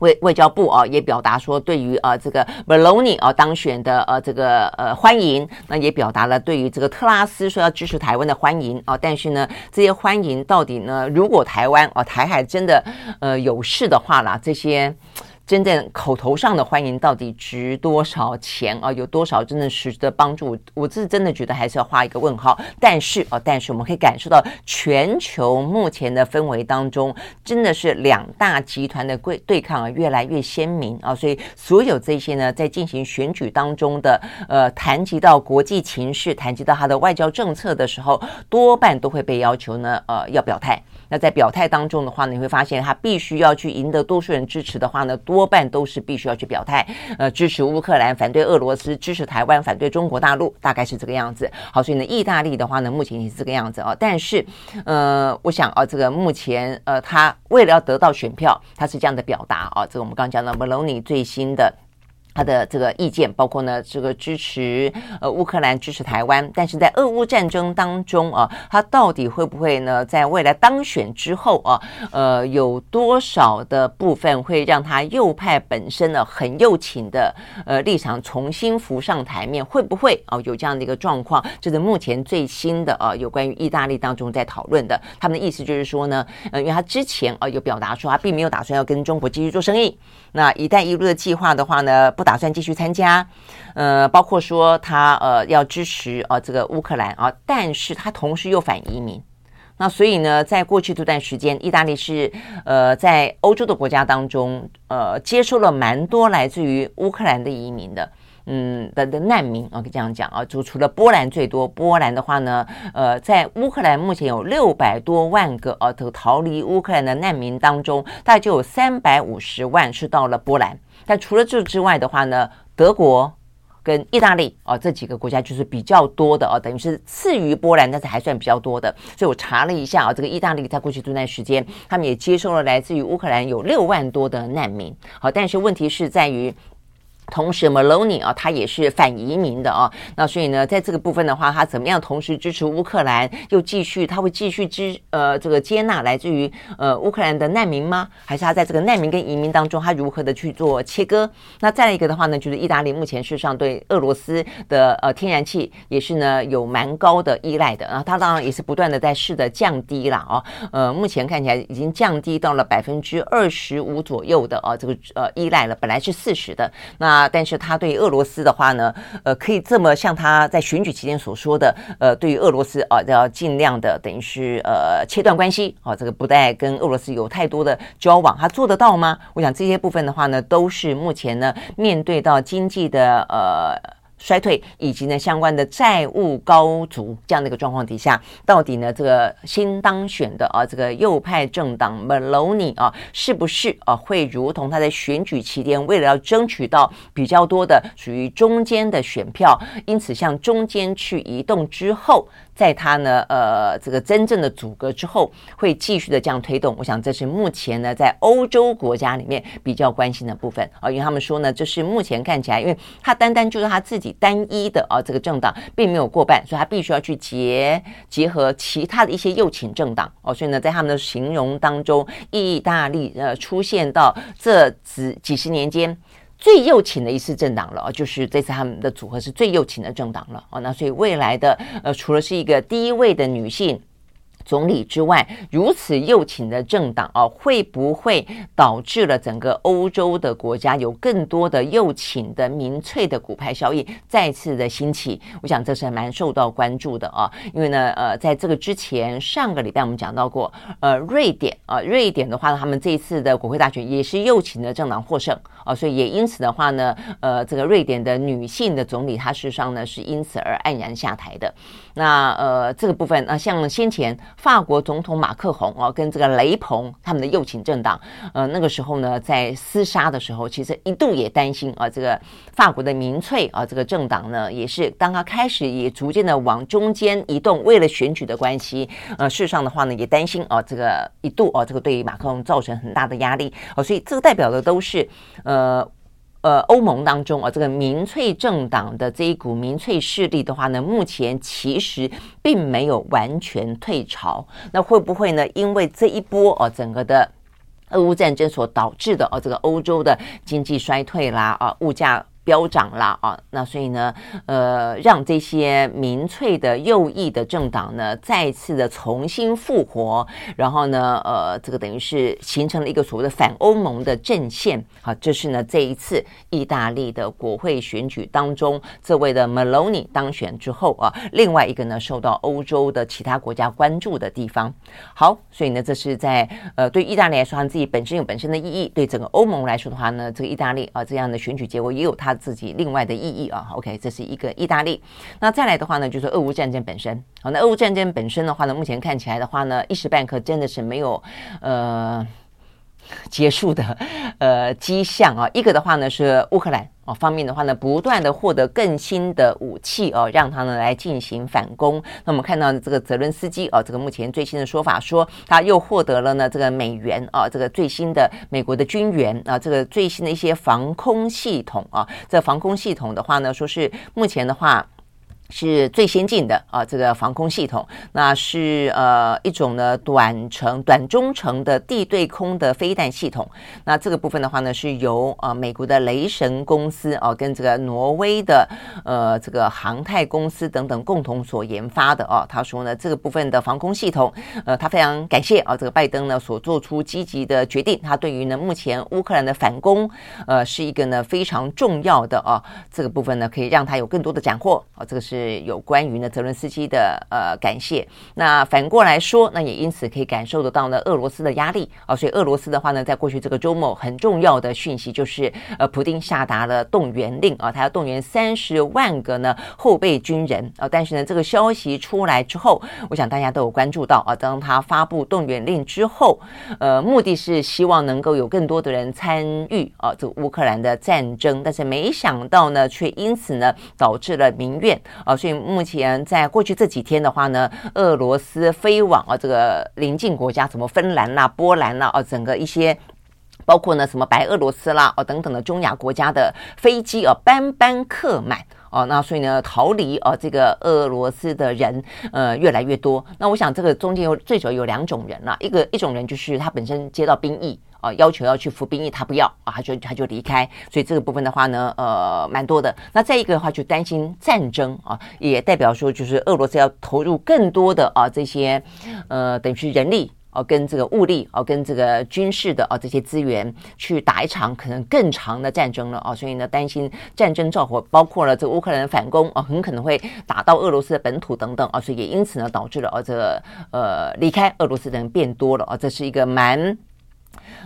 外外交部啊也表达说，对于啊这个 Meloni 啊当选的呃这个呃欢迎，那也表达了对于这个特拉斯说要支持台湾的欢迎啊。但是呢，这些欢迎到底呢，如果台湾啊台海真的呃有事的话啦，这些。真正口头上的欢迎到底值多少钱啊？有多少真正实质的帮助？我是真的觉得还是要画一个问号。但是啊，但是我们可以感受到全球目前的氛围当中，真的是两大集团的对对抗啊，越来越鲜明啊。所以所有这些呢，在进行选举当中的呃，谈及到国际情势，谈及到他的外交政策的时候，多半都会被要求呢，呃，要表态。那在表态当中的话呢，你会发现他必须要去赢得多数人支持的话呢，多多半都是必须要去表态，呃，支持乌克兰，反对俄罗斯，支持台湾，反对中国大陆，大概是这个样子。好，所以呢，意大利的话呢，目前也是这个样子啊。但是，呃，我想啊，这个目前呃，他为了要得到选票，他是这样的表达啊。这个我们刚刚讲的 Meloni 最新的。他的这个意见包括呢，这个支持呃乌克兰支持台湾，但是在俄乌战争当中啊，他到底会不会呢，在未来当选之后啊，呃，有多少的部分会让他右派本身呢很右倾的呃立场重新浮上台面？会不会啊有这样的一个状况？这是目前最新的啊有关于意大利当中在讨论的，他们的意思就是说呢，呃，因为他之前啊有表达说他并没有打算要跟中国继续做生意，那一带一路的计划的话呢不。打算继续参加，呃，包括说他呃要支持呃这个乌克兰啊，但是他同时又反移民，那所以呢，在过去这段时间，意大利是呃在欧洲的国家当中，呃接收了蛮多来自于乌克兰的移民的，嗯的的难民啊，可以这样讲啊，就除了波兰最多，波兰的话呢，呃，在乌克兰目前有六百多万个啊，都逃离乌克兰的难民当中，大概就有三百五十万是到了波兰。但除了这之外的话呢，德国跟意大利啊这几个国家就是比较多的啊，等于是次于波兰，但是还算比较多的。所以我查了一下啊，这个意大利在过去这段时间，他们也接收了来自于乌克兰有六万多的难民。好，但是问题是在于。同时，Meloni 啊，他也是反移民的啊，那所以呢，在这个部分的话，他怎么样同时支持乌克兰，又继续他会继续支呃这个接纳来自于呃乌克兰的难民吗？还是他在这个难民跟移民当中，他如何的去做切割？那再一个的话呢，就是意大利目前事实上对俄罗斯的呃天然气也是呢有蛮高的依赖的，然后他当然也是不断的在试着降低了啊，呃，目前看起来已经降低到了百分之二十五左右的啊这个呃依赖了，本来是四十的那。啊！但是他对俄罗斯的话呢，呃，可以这么像他在选举期间所说的，呃，对于俄罗斯啊，要尽量的等于是呃切断关系啊，这个不带跟俄罗斯有太多的交往，他做得到吗？我想这些部分的话呢，都是目前呢面对到经济的呃。衰退以及呢相关的债务高足这样的一个状况底下，到底呢这个新当选的啊这个右派政党 Meloni 啊是不是啊会如同他在选举期间为了要争取到比较多的属于中间的选票，因此向中间去移动之后？在他呢，呃，这个真正的阻隔之后，会继续的这样推动。我想这是目前呢，在欧洲国家里面比较关心的部分啊，因为他们说呢，这是目前看起来，因为他单单就是他自己单一的啊，这个政党并没有过半，所以他必须要去结结合其他的一些右倾政党哦，所以呢，在他们的形容当中，意大利呃出现到这几几十年间。最右倾的一次政党了，就是这次他们的组合是最右倾的政党了啊，那所以未来的呃，除了是一个第一位的女性。总理之外，如此右倾的政党啊，会不会导致了整个欧洲的国家有更多的右倾的民粹的骨牌效应再次的兴起？我想这是还蛮受到关注的啊，因为呢，呃，在这个之前上个礼拜我们讲到过，呃，瑞典啊，瑞典的话呢，他们这一次的国会大选也是右倾的政党获胜啊，所以也因此的话呢，呃，这个瑞典的女性的总理，她事实上呢是因此而黯然下台的。那呃，这个部分啊，像先前。法国总统马克宏啊，跟这个雷鹏他们的右倾政党，呃，那个时候呢，在厮杀的时候，其实一度也担心啊，这个法国的民粹啊，这个政党呢，也是当他开始也逐渐的往中间移动，为了选举的关系，呃，事实上的话呢，也担心啊，这个一度啊，这个对于马克宏造成很大的压力啊，所以这个代表的都是呃。呃，欧盟当中啊，这个民粹政党的这一股民粹势力的话呢，目前其实并没有完全退潮。那会不会呢？因为这一波啊，整个的俄乌战争所导致的哦，这个欧洲的经济衰退啦，啊，物价。飙涨了啊，那所以呢，呃，让这些民粹的右翼的政党呢，再次的重新复活，然后呢，呃，这个等于是形成了一个所谓的反欧盟的阵线。好，这是呢这一次意大利的国会选举当中，这位的 Meloni 当选之后啊，另外一个呢受到欧洲的其他国家关注的地方。好，所以呢，这是在呃对意大利来说，他自己本身有本身的意义；对整个欧盟来说的话呢，这个意大利啊这样的选举结果也有它。自己另外的意义啊，OK，这是一个意大利。那再来的话呢，就是俄乌战争本身。好，那俄乌战争本身的话呢，目前看起来的话呢，一时半刻真的是没有呃结束的呃迹象啊。一个的话呢是乌克兰。哦，方面的话呢，不断的获得更新的武器哦，让他呢来进行反攻。那我们看到这个泽伦斯基哦，这个目前最新的说法说，他又获得了呢这个美元啊，这个最新的美国的军援啊，这个最新的一些防空系统啊，这防空系统的话呢，说是目前的话。是最先进的啊，这个防空系统，那是呃一种呢短程、短中程的地对空的飞弹系统。那这个部分的话呢，是由呃美国的雷神公司啊，跟这个挪威的呃这个航太公司等等共同所研发的啊。他说呢，这个部分的防空系统，呃，他非常感谢啊，这个拜登呢所做出积极的决定。他对于呢目前乌克兰的反攻，呃，是一个呢非常重要的啊，这个部分呢可以让他有更多的斩获啊，这个是。是有关于呢泽伦斯基的呃感谢，那反过来说，那也因此可以感受得到呢俄罗斯的压力。啊，所以俄罗斯的话呢，在过去这个周末很重要的讯息就是呃，普丁下达了动员令。啊，他要动员三十万个呢后备军人。啊，但是呢这个消息出来之后，我想大家都有关注到。啊，当他发布动员令之后，呃，目的是希望能够有更多的人参与。啊这个乌克兰的战争，但是没想到呢，却因此呢导致了民怨。啊。所以目前在过去这几天的话呢，俄罗斯飞往啊这个邻近国家，什么芬兰啦、波兰啦，啊，整个一些包括呢什么白俄罗斯啦，哦等等的中亚国家的飞机啊，班班客满哦，那所以呢逃离啊这个俄罗斯的人呃越来越多。那我想这个中间有最主要有两种人啦，一个一种人就是他本身接到兵役。啊，要求要去服兵役，他不要啊，他就他就离开，所以这个部分的话呢，呃，蛮多的。那再一个的话，就担心战争啊，也代表说就是俄罗斯要投入更多的啊这些呃，等于是人力啊，跟这个物力啊，跟这个军事的啊这些资源去打一场可能更长的战争了啊，所以呢，担心战争造火，包括了这个乌克兰的反攻啊，很可能会打到俄罗斯的本土等等啊，所以也因此呢，导致了啊这个呃离开俄罗斯的人变多了啊，这是一个蛮。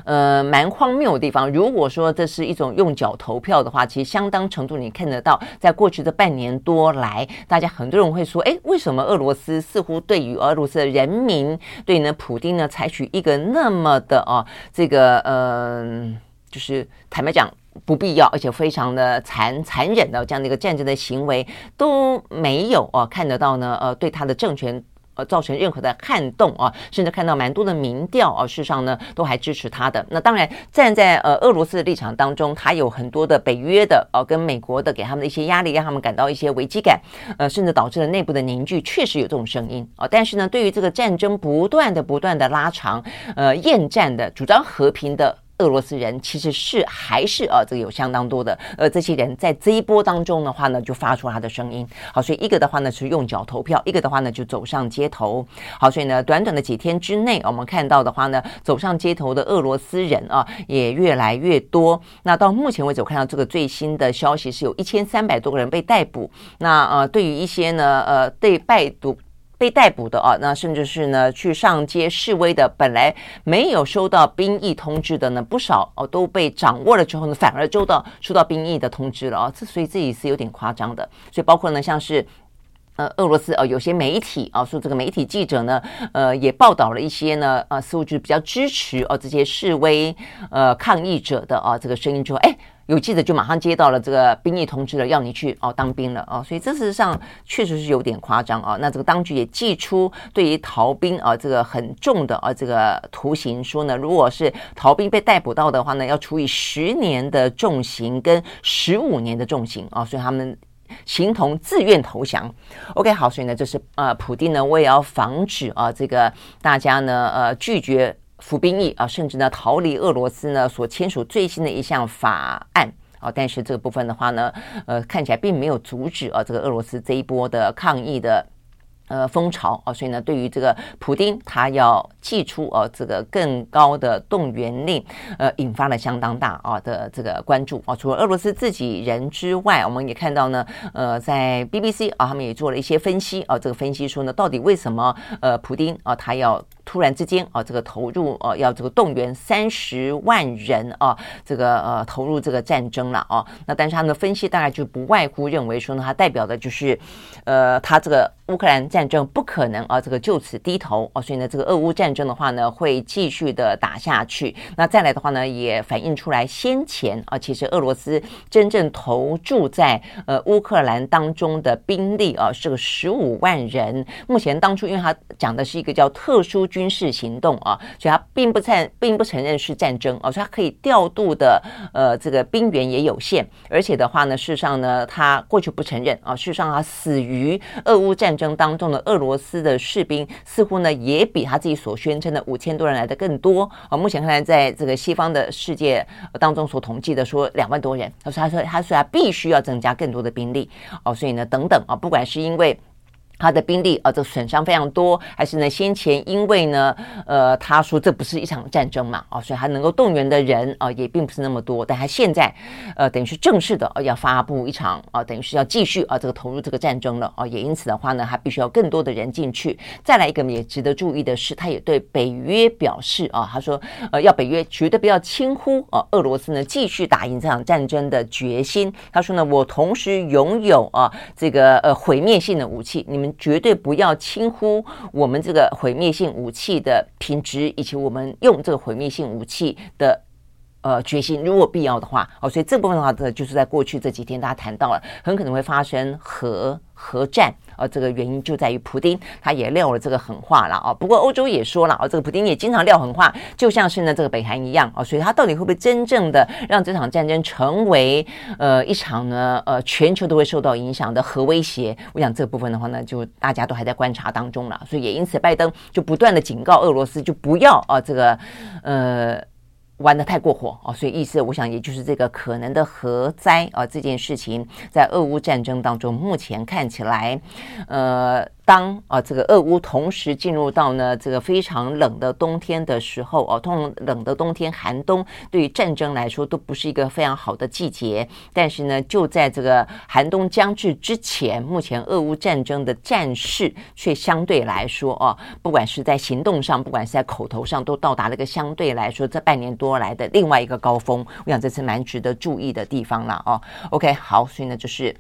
呃，蛮荒谬的地方。如果说这是一种用脚投票的话，其实相当程度你看得到，在过去的半年多来，大家很多人会说，哎，为什么俄罗斯似乎对于俄罗斯的人民，对呢，普丁呢，采取一个那么的啊，这个呃，就是坦白讲不必要，而且非常的残残忍的这样的一个战争的行为都没有啊，看得到呢，呃，对他的政权。呃，造成任何的撼动啊，甚至看到蛮多的民调啊，事实上呢，都还支持他的。那当然，站在呃俄罗斯的立场当中，他有很多的北约的呃跟美国的给他们的一些压力，让他们感到一些危机感，呃，甚至导致了内部的凝聚，确实有这种声音啊。但是呢，对于这个战争不断的不断的拉长，呃，厌战的主张和平的。俄罗斯人其实是还是啊，这个有相当多的，呃，这些人在这一波当中的话呢，就发出他的声音。好，所以一个的话呢是用脚投票，一个的话呢就走上街头。好，所以呢，短短的几天之内，我们看到的话呢，走上街头的俄罗斯人啊也越来越多。那到目前为止，我看到这个最新的消息是有一千三百多个人被逮捕。那呃，对于一些呢，呃，被拜读。被逮捕的啊，那甚至是呢去上街示威的，本来没有收到兵役通知的呢，不少哦都被掌握了之后呢，反而收到收到兵役的通知了啊，这所以这也是有点夸张的。所以包括呢，像是呃俄罗斯呃有些媒体啊，说这个媒体记者呢，呃也报道了一些呢，呃似乎就比较支持哦这些示威呃抗议者的啊这个声音，就说哎。有记者就马上接到了这个兵役通知了，要你去哦当兵了哦，所以这事实上确实是有点夸张啊。那这个当局也祭出对于逃兵啊这个很重的啊这个徒刑，说呢，如果是逃兵被逮捕到的话呢，要处以十年的重刑跟十五年的重刑啊，所以他们形同自愿投降。OK，好，所以呢，这是呃普丁呢，我也要防止啊这个大家呢呃拒绝。服兵役啊，甚至呢逃离俄罗斯呢所签署最新的一项法案啊，但是这个部分的话呢，呃，看起来并没有阻止啊这个俄罗斯这一波的抗议的。呃，风潮啊，所以呢，对于这个普丁，他要祭出呃这个更高的动员令，呃，引发了相当大啊的这个关注啊。除了俄罗斯自己人之外，我们也看到呢，呃，在 BBC 啊，他们也做了一些分析啊，这个分析说呢，到底为什么呃，普丁啊，他要突然之间啊，这个投入啊，要这个动员三十万人啊，这个呃投入这个战争了啊。那但是他们的分析大概就不外乎认为说呢，它代表的就是呃，他这个乌克兰战争不可能啊，这个就此低头啊。所以呢，这个俄乌战争的话呢，会继续的打下去。那再来的话呢，也反映出来先前啊，其实俄罗斯真正投注在呃乌克兰当中的兵力啊，是个十五万人。目前当初因为他讲的是一个叫特殊。军军事行动啊，所以他并不承并不承认是战争啊，所以他可以调度的呃这个兵员也有限，而且的话呢，事实上呢，他过去不承认啊，事实上他死于俄乌战争当中的俄罗斯的士兵似乎呢也比他自己所宣称的五千多人来的更多啊。目前看来，在这个西方的世界当中所统计的说两万多人，他说他说他说他必须要增加更多的兵力哦，所以呢等等啊，不管是因为。他的兵力啊，这损伤非常多，还是呢？先前因为呢，呃，他说这不是一场战争嘛，啊，所以他能够动员的人啊，也并不是那么多。但他现在，呃，等于是正式的要发布一场啊，等于是要继续啊，这个投入这个战争了啊。也因此的话呢，他必须要更多的人进去。再来一个也值得注意的是，他也对北约表示啊，他说，呃，要北约绝对不要轻忽啊，俄罗斯呢继续打赢这场战争的决心。他说呢，我同时拥有啊，这个呃毁灭性的武器，你们。绝对不要轻忽我们这个毁灭性武器的品质，以及我们用这个毁灭性武器的呃决心。如果必要的话，哦，所以这部分的话，这就是在过去这几天大家谈到了，很可能会发生核。核战，呃，这个原因就在于普丁他也撂了这个狠话了啊。不过欧洲也说了啊，这个普丁也经常撂狠话，就像是呢这个北韩一样啊。所以他到底会不会真正的让这场战争成为呃一场呢呃全球都会受到影响的核威胁？我想这部分的话呢，就大家都还在观察当中了。所以也因此，拜登就不断的警告俄罗斯，就不要啊这个呃。玩的太过火啊，所以意思我想也就是这个可能的核灾啊，这件事情在俄乌战争当中，目前看起来，呃。当啊，这个俄乌同时进入到呢这个非常冷的冬天的时候哦，通冷的冬天寒冬，对于战争来说都不是一个非常好的季节。但是呢，就在这个寒冬将至之前，目前俄乌战争的战事却相对来说哦，不管是在行动上，不管是在口头上，都到达了一个相对来说这半年多来的另外一个高峰。我想这是蛮值得注意的地方了哦。OK，好，所以呢就是。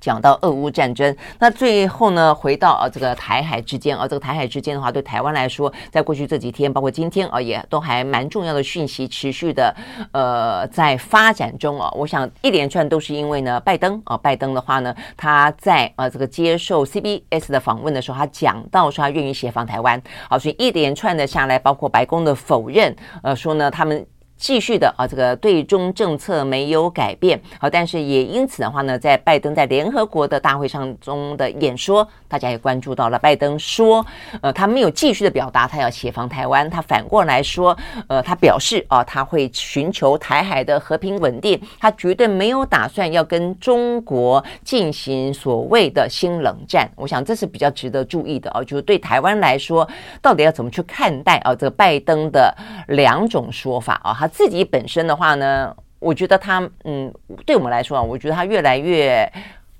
讲到俄乌战争，那最后呢，回到啊这个台海之间啊，这个台海之间的话，对台湾来说，在过去这几天，包括今天啊，也都还蛮重要的讯息，持续的呃在发展中啊。我想一连串都是因为呢，拜登啊，拜登的话呢，他在啊这个接受 CBS 的访问的时候，他讲到说他愿意协防台湾，好，所以一连串的下来，包括白宫的否认，呃，说呢他们。继续的啊，这个对中政策没有改变，好，但是也因此的话呢，在拜登在联合国的大会上中的演说，大家也关注到了。拜登说，呃，他没有继续的表达他要协防台湾，他反过来说，呃，他表示啊，他会寻求台海的和平稳定，他绝对没有打算要跟中国进行所谓的新冷战。我想这是比较值得注意的啊，就是对台湾来说，到底要怎么去看待啊，这个拜登的两种说法啊，他。自己本身的话呢，我觉得他嗯，对我们来说啊，我觉得他越来越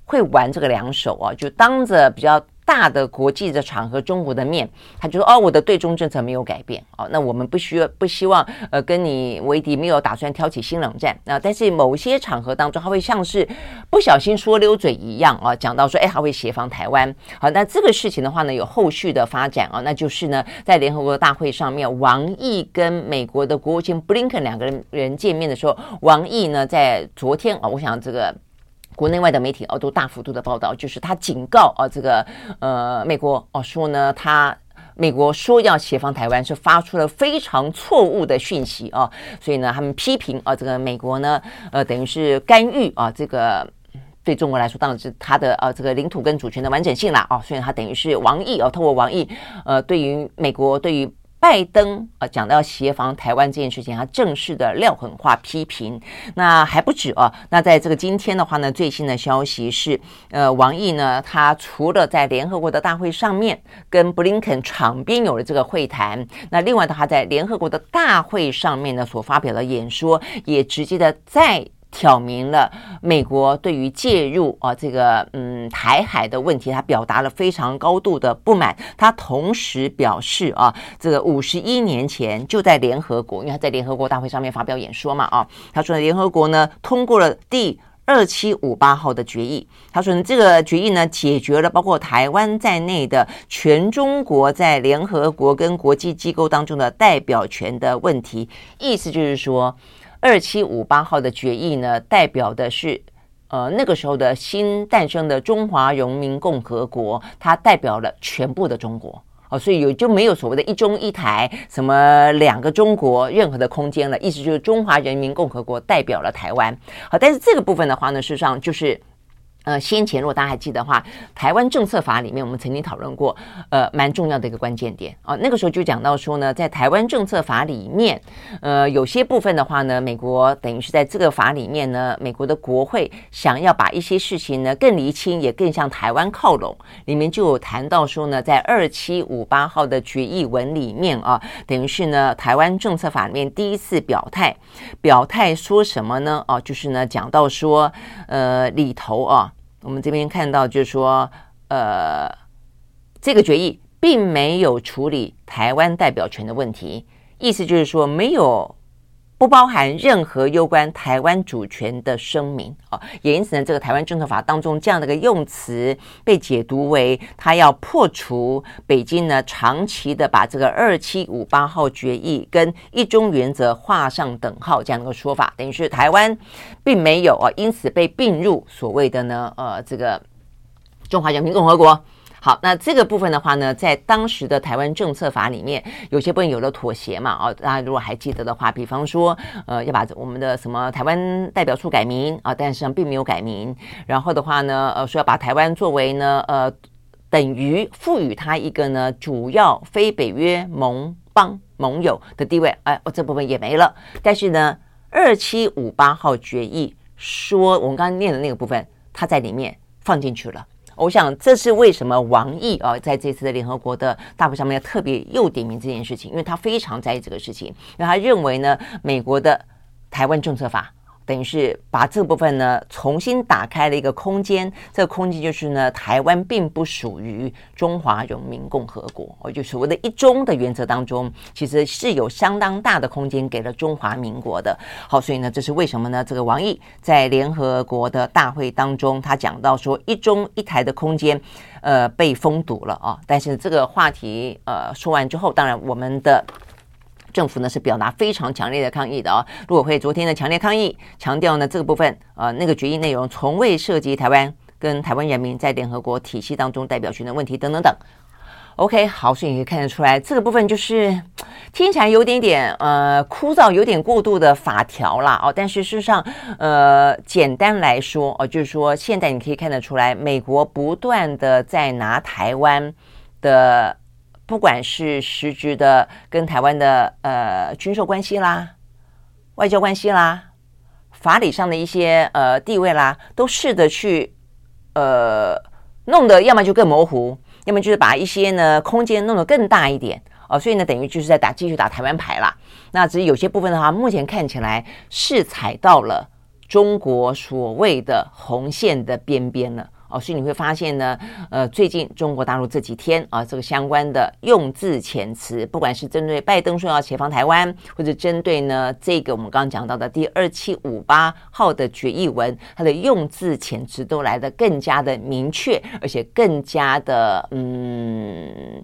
会玩这个两手啊，就当着比较。大的国际的场合，中国的面，他就说：“哦，我的对中政策没有改变，哦，那我们不需要不希望呃跟你为敌，没有打算挑起新冷战。那但是某些场合当中，他会像是不小心说溜嘴一样啊，讲到说，哎，他会协防台湾。好，那这个事情的话呢，有后续的发展啊，那就是呢，在联合国大会上面，王毅跟美国的国务卿布林肯两个人人见面的时候，王毅呢在昨天啊，我想这个。国内外的媒体哦都大幅度的报道，就是他警告啊，这个呃美国哦说呢，他美国说要协防台湾是发出了非常错误的讯息啊，所以呢他们批评啊这个美国呢呃等于是干预啊这个对中国来说当然是他的呃这个领土跟主权的完整性啦啊，所以他等于是王毅啊透过王毅呃对于美国对于。拜登啊，讲到协防台湾这件事情，他正式的撂狠话批评。那还不止啊，那在这个今天的话呢，最新的消息是，呃，王毅呢，他除了在联合国的大会上面跟布林肯场边有了这个会谈，那另外的话，在联合国的大会上面呢，所发表的演说，也直接的在。挑明了美国对于介入啊这个嗯台海的问题，他表达了非常高度的不满。他同时表示啊，这个五十一年前就在联合国，因为他在联合国大会上面发表演说嘛啊，他说联合国呢通过了第二七五八号的决议。他说呢这个决议呢解决了包括台湾在内的全中国在联合国跟国际机构当中的代表权的问题，意思就是说。二七五八号的决议呢，代表的是，呃，那个时候的新诞生的中华人民共和国，它代表了全部的中国哦，所以有就没有所谓的一中一台，什么两个中国任何的空间了，意思就是中华人民共和国代表了台湾。好，但是这个部分的话呢，事实上就是。呃，先前如果大家还记得的话，台湾政策法里面我们曾经讨论过，呃，蛮重要的一个关键点啊。那个时候就讲到说呢，在台湾政策法里面，呃，有些部分的话呢，美国等于是在这个法里面呢，美国的国会想要把一些事情呢更厘清，也更向台湾靠拢。里面就有谈到说呢，在二七五八号的决议文里面啊，等于是呢，台湾政策法里面第一次表态，表态说什么呢？哦、就是呢，讲到说，呃，里头啊。我们这边看到，就是说，呃，这个决议并没有处理台湾代表权的问题，意思就是说，没有不包含任何攸关台湾主权的声明啊，也因此呢，这个台湾政策法当中这样的一个用词被解读为，他要破除北京呢长期的把这个二七五八号决议跟一中原则画上等号这样的一个说法，等于是台湾并没有啊，因此被并入所谓的呢，呃，这个中华人民共和国。好，那这个部分的话呢，在当时的台湾政策法里面，有些部分有了妥协嘛，哦，大家如果还记得的话，比方说，呃，要把我们的什么台湾代表处改名啊，但实际上并没有改名。然后的话呢，呃，说要把台湾作为呢，呃，等于赋予它一个呢主要非北约盟邦盟友的地位，哎，我，这部分也没了。但是呢，二七五八号决议说，我们刚刚念的那个部分，它在里面放进去了。我想，这是为什么王毅啊，在这次的联合国的大会上面特别又点名这件事情，因为他非常在意这个事情，因为他认为呢，美国的台湾政策法。等于是把这部分呢重新打开了一个空间，这个空间就是呢，台湾并不属于中华人民共和国，哦，就所谓的一中的原则当中，其实是有相当大的空间给了中华民国的。好，所以呢，这是为什么呢？这个王毅在联合国的大会当中，他讲到说一中一台的空间，呃，被封堵了啊。但是这个话题呃说完之后，当然我们的。政府呢是表达非常强烈的抗议的哦，陆委会昨天的强烈抗议，强调呢这个部分呃那个决议内容从未涉及台湾跟台湾人民在联合国体系当中代表权的问题等等等。OK，好，所以你可以看得出来，这个部分就是听起来有点点呃枯燥，有点过度的法条啦哦，但是事实上呃简单来说哦，就是说现在你可以看得出来，美国不断的在拿台湾的。不管是实质的跟台湾的呃军售关系啦、外交关系啦、法理上的一些呃地位啦，都试着去呃弄得，要么就更模糊，要么就是把一些呢空间弄得更大一点哦，所以呢，等于就是在打继续打台湾牌啦。那只是有些部分的话，目前看起来是踩到了中国所谓的红线的边边了。哦，所以你会发现呢，呃，最近中国大陆这几天啊，这个相关的用字遣词，不管是针对拜登说要协防台湾，或者针对呢这个我们刚刚讲到的第二七五八号的决议文，它的用字遣词都来得更加的明确，而且更加的嗯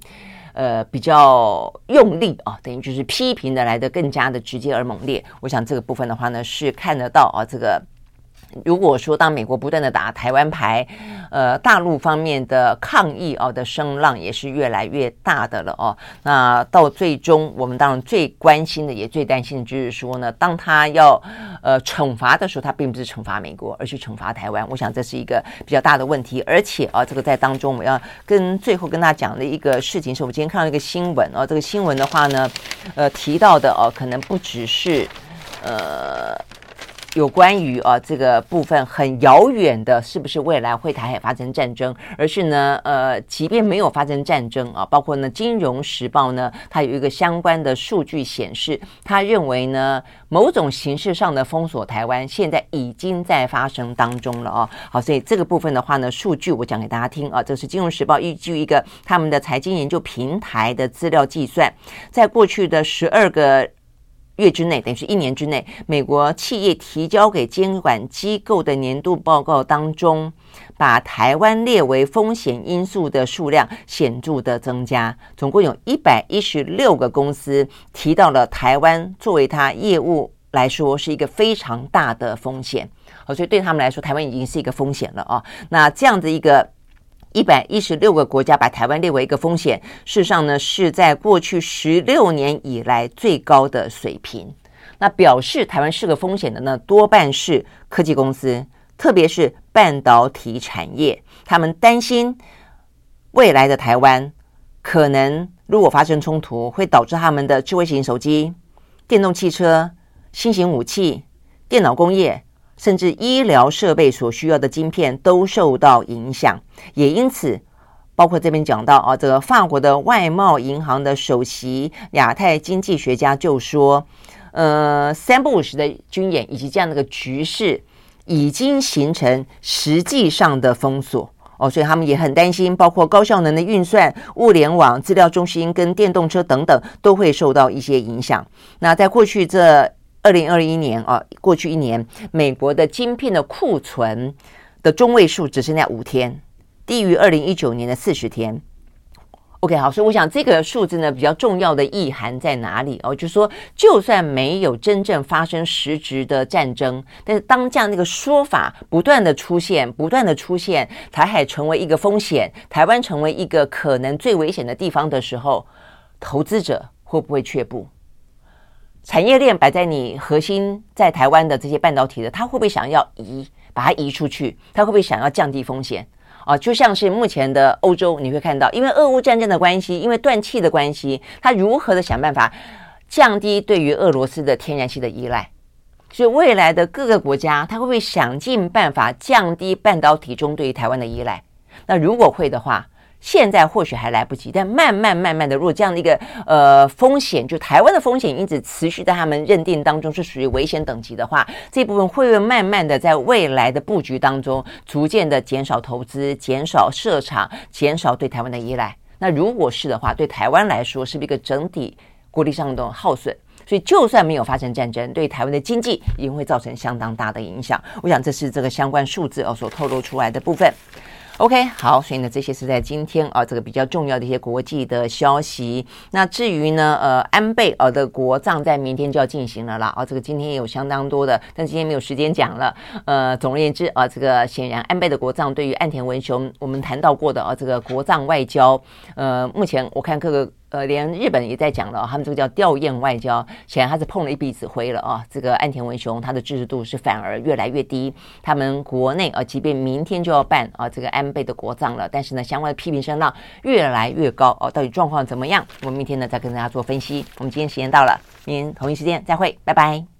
呃比较用力啊，等于就是批评的来得更加的直接而猛烈。我想这个部分的话呢，是看得到啊这个。如果说当美国不断的打台湾牌，呃，大陆方面的抗议哦的声浪也是越来越大的了哦。那到最终，我们当然最关心的也最担心的就是说呢，当他要呃惩罚的时候，他并不是惩罚美国，而是惩罚台湾。我想这是一个比较大的问题。而且啊，这个在当中我要跟最后跟大家讲的一个事情是，我们今天看到一个新闻哦，这个新闻的话呢，呃，提到的哦，可能不只是呃。有关于啊这个部分很遥远的，是不是未来会台海发生战争？而是呢，呃，即便没有发生战争啊，包括呢《金融时报》呢，它有一个相关的数据显示，他认为呢，某种形式上的封锁台湾现在已经在发生当中了哦。好，所以这个部分的话呢，数据我讲给大家听啊，这是《金融时报》依据一个他们的财经研究平台的资料计算，在过去的十二个。月之内，等于是一年之内，美国企业提交给监管机构的年度报告当中，把台湾列为风险因素的数量显著的增加。总共有一百一十六个公司提到了台湾作为它业务来说是一个非常大的风险。好，所以对他们来说，台湾已经是一个风险了啊。那这样的一个。一百一十六个国家把台湾列为一个风险，事实上呢，是在过去十六年以来最高的水平。那表示台湾是个风险的呢，多半是科技公司，特别是半导体产业。他们担心未来的台湾可能如果发生冲突，会导致他们的智慧型手机、电动汽车、新型武器、电脑工业。甚至医疗设备所需要的晶片都受到影响，也因此，包括这边讲到啊，这个法国的外贸银行的首席亚太经济学家就说，呃，三不五时的军演以及这样的一个局势，已经形成实际上的封锁哦，所以他们也很担心，包括高效能的运算、物联网、资料中心跟电动车等等，都会受到一些影响。那在过去这。二零二一年啊，过去一年，美国的晶片的库存的中位数只剩下五天，低于二零一九年的四十天。OK，好，所以我想这个数字呢，比较重要的意涵在哪里哦？就是说，就算没有真正发生实质的战争，但是当这样的一个说法不断的出现，不断的出现，台海成为一个风险，台湾成为一个可能最危险的地方的时候，投资者会不会却步？产业链摆在你核心在台湾的这些半导体的，他会不会想要移，把它移出去？他会不会想要降低风险？啊，就像是目前的欧洲，你会看到，因为俄乌战争的关系，因为断气的关系，他如何的想办法降低对于俄罗斯的天然气的依赖？所以未来的各个国家，他会不会想尽办法降低半导体中对于台湾的依赖？那如果会的话，现在或许还来不及，但慢慢慢慢的，如果这样的一个呃风险，就台湾的风险因子持续在他们认定当中是属于危险等级的话，这部分会会慢慢的在未来的布局当中，逐渐的减少投资、减少设厂、减少对台湾的依赖？那如果是的话，对台湾来说是不是一个整体国力上的耗损？所以就算没有发生战争，对台湾的经济也会造成相当大的影响。我想这是这个相关数字哦所透露出来的部分。OK，好，所以呢，这些是在今天啊，这个比较重要的一些国际的消息。那至于呢，呃，安倍呃的国葬在明天就要进行了啦，啊，这个今天也有相当多的，但今天没有时间讲了。呃，总而言之啊，这个显然安倍的国葬对于岸田文雄，我们谈到过的啊，这个国葬外交，呃，目前我看各个。呃，连日本也在讲了，他们这个叫吊唁外交，显然他是碰了一鼻子灰了啊！这个岸田文雄他的支持度是反而越来越低。他们国内啊，即便明天就要办啊这个安倍的国葬了，但是呢，相关的批评声浪越来越高哦。到底状况怎么样？我们明天呢再跟大家做分析。我们今天时间到了，明天同一时间再会，拜拜。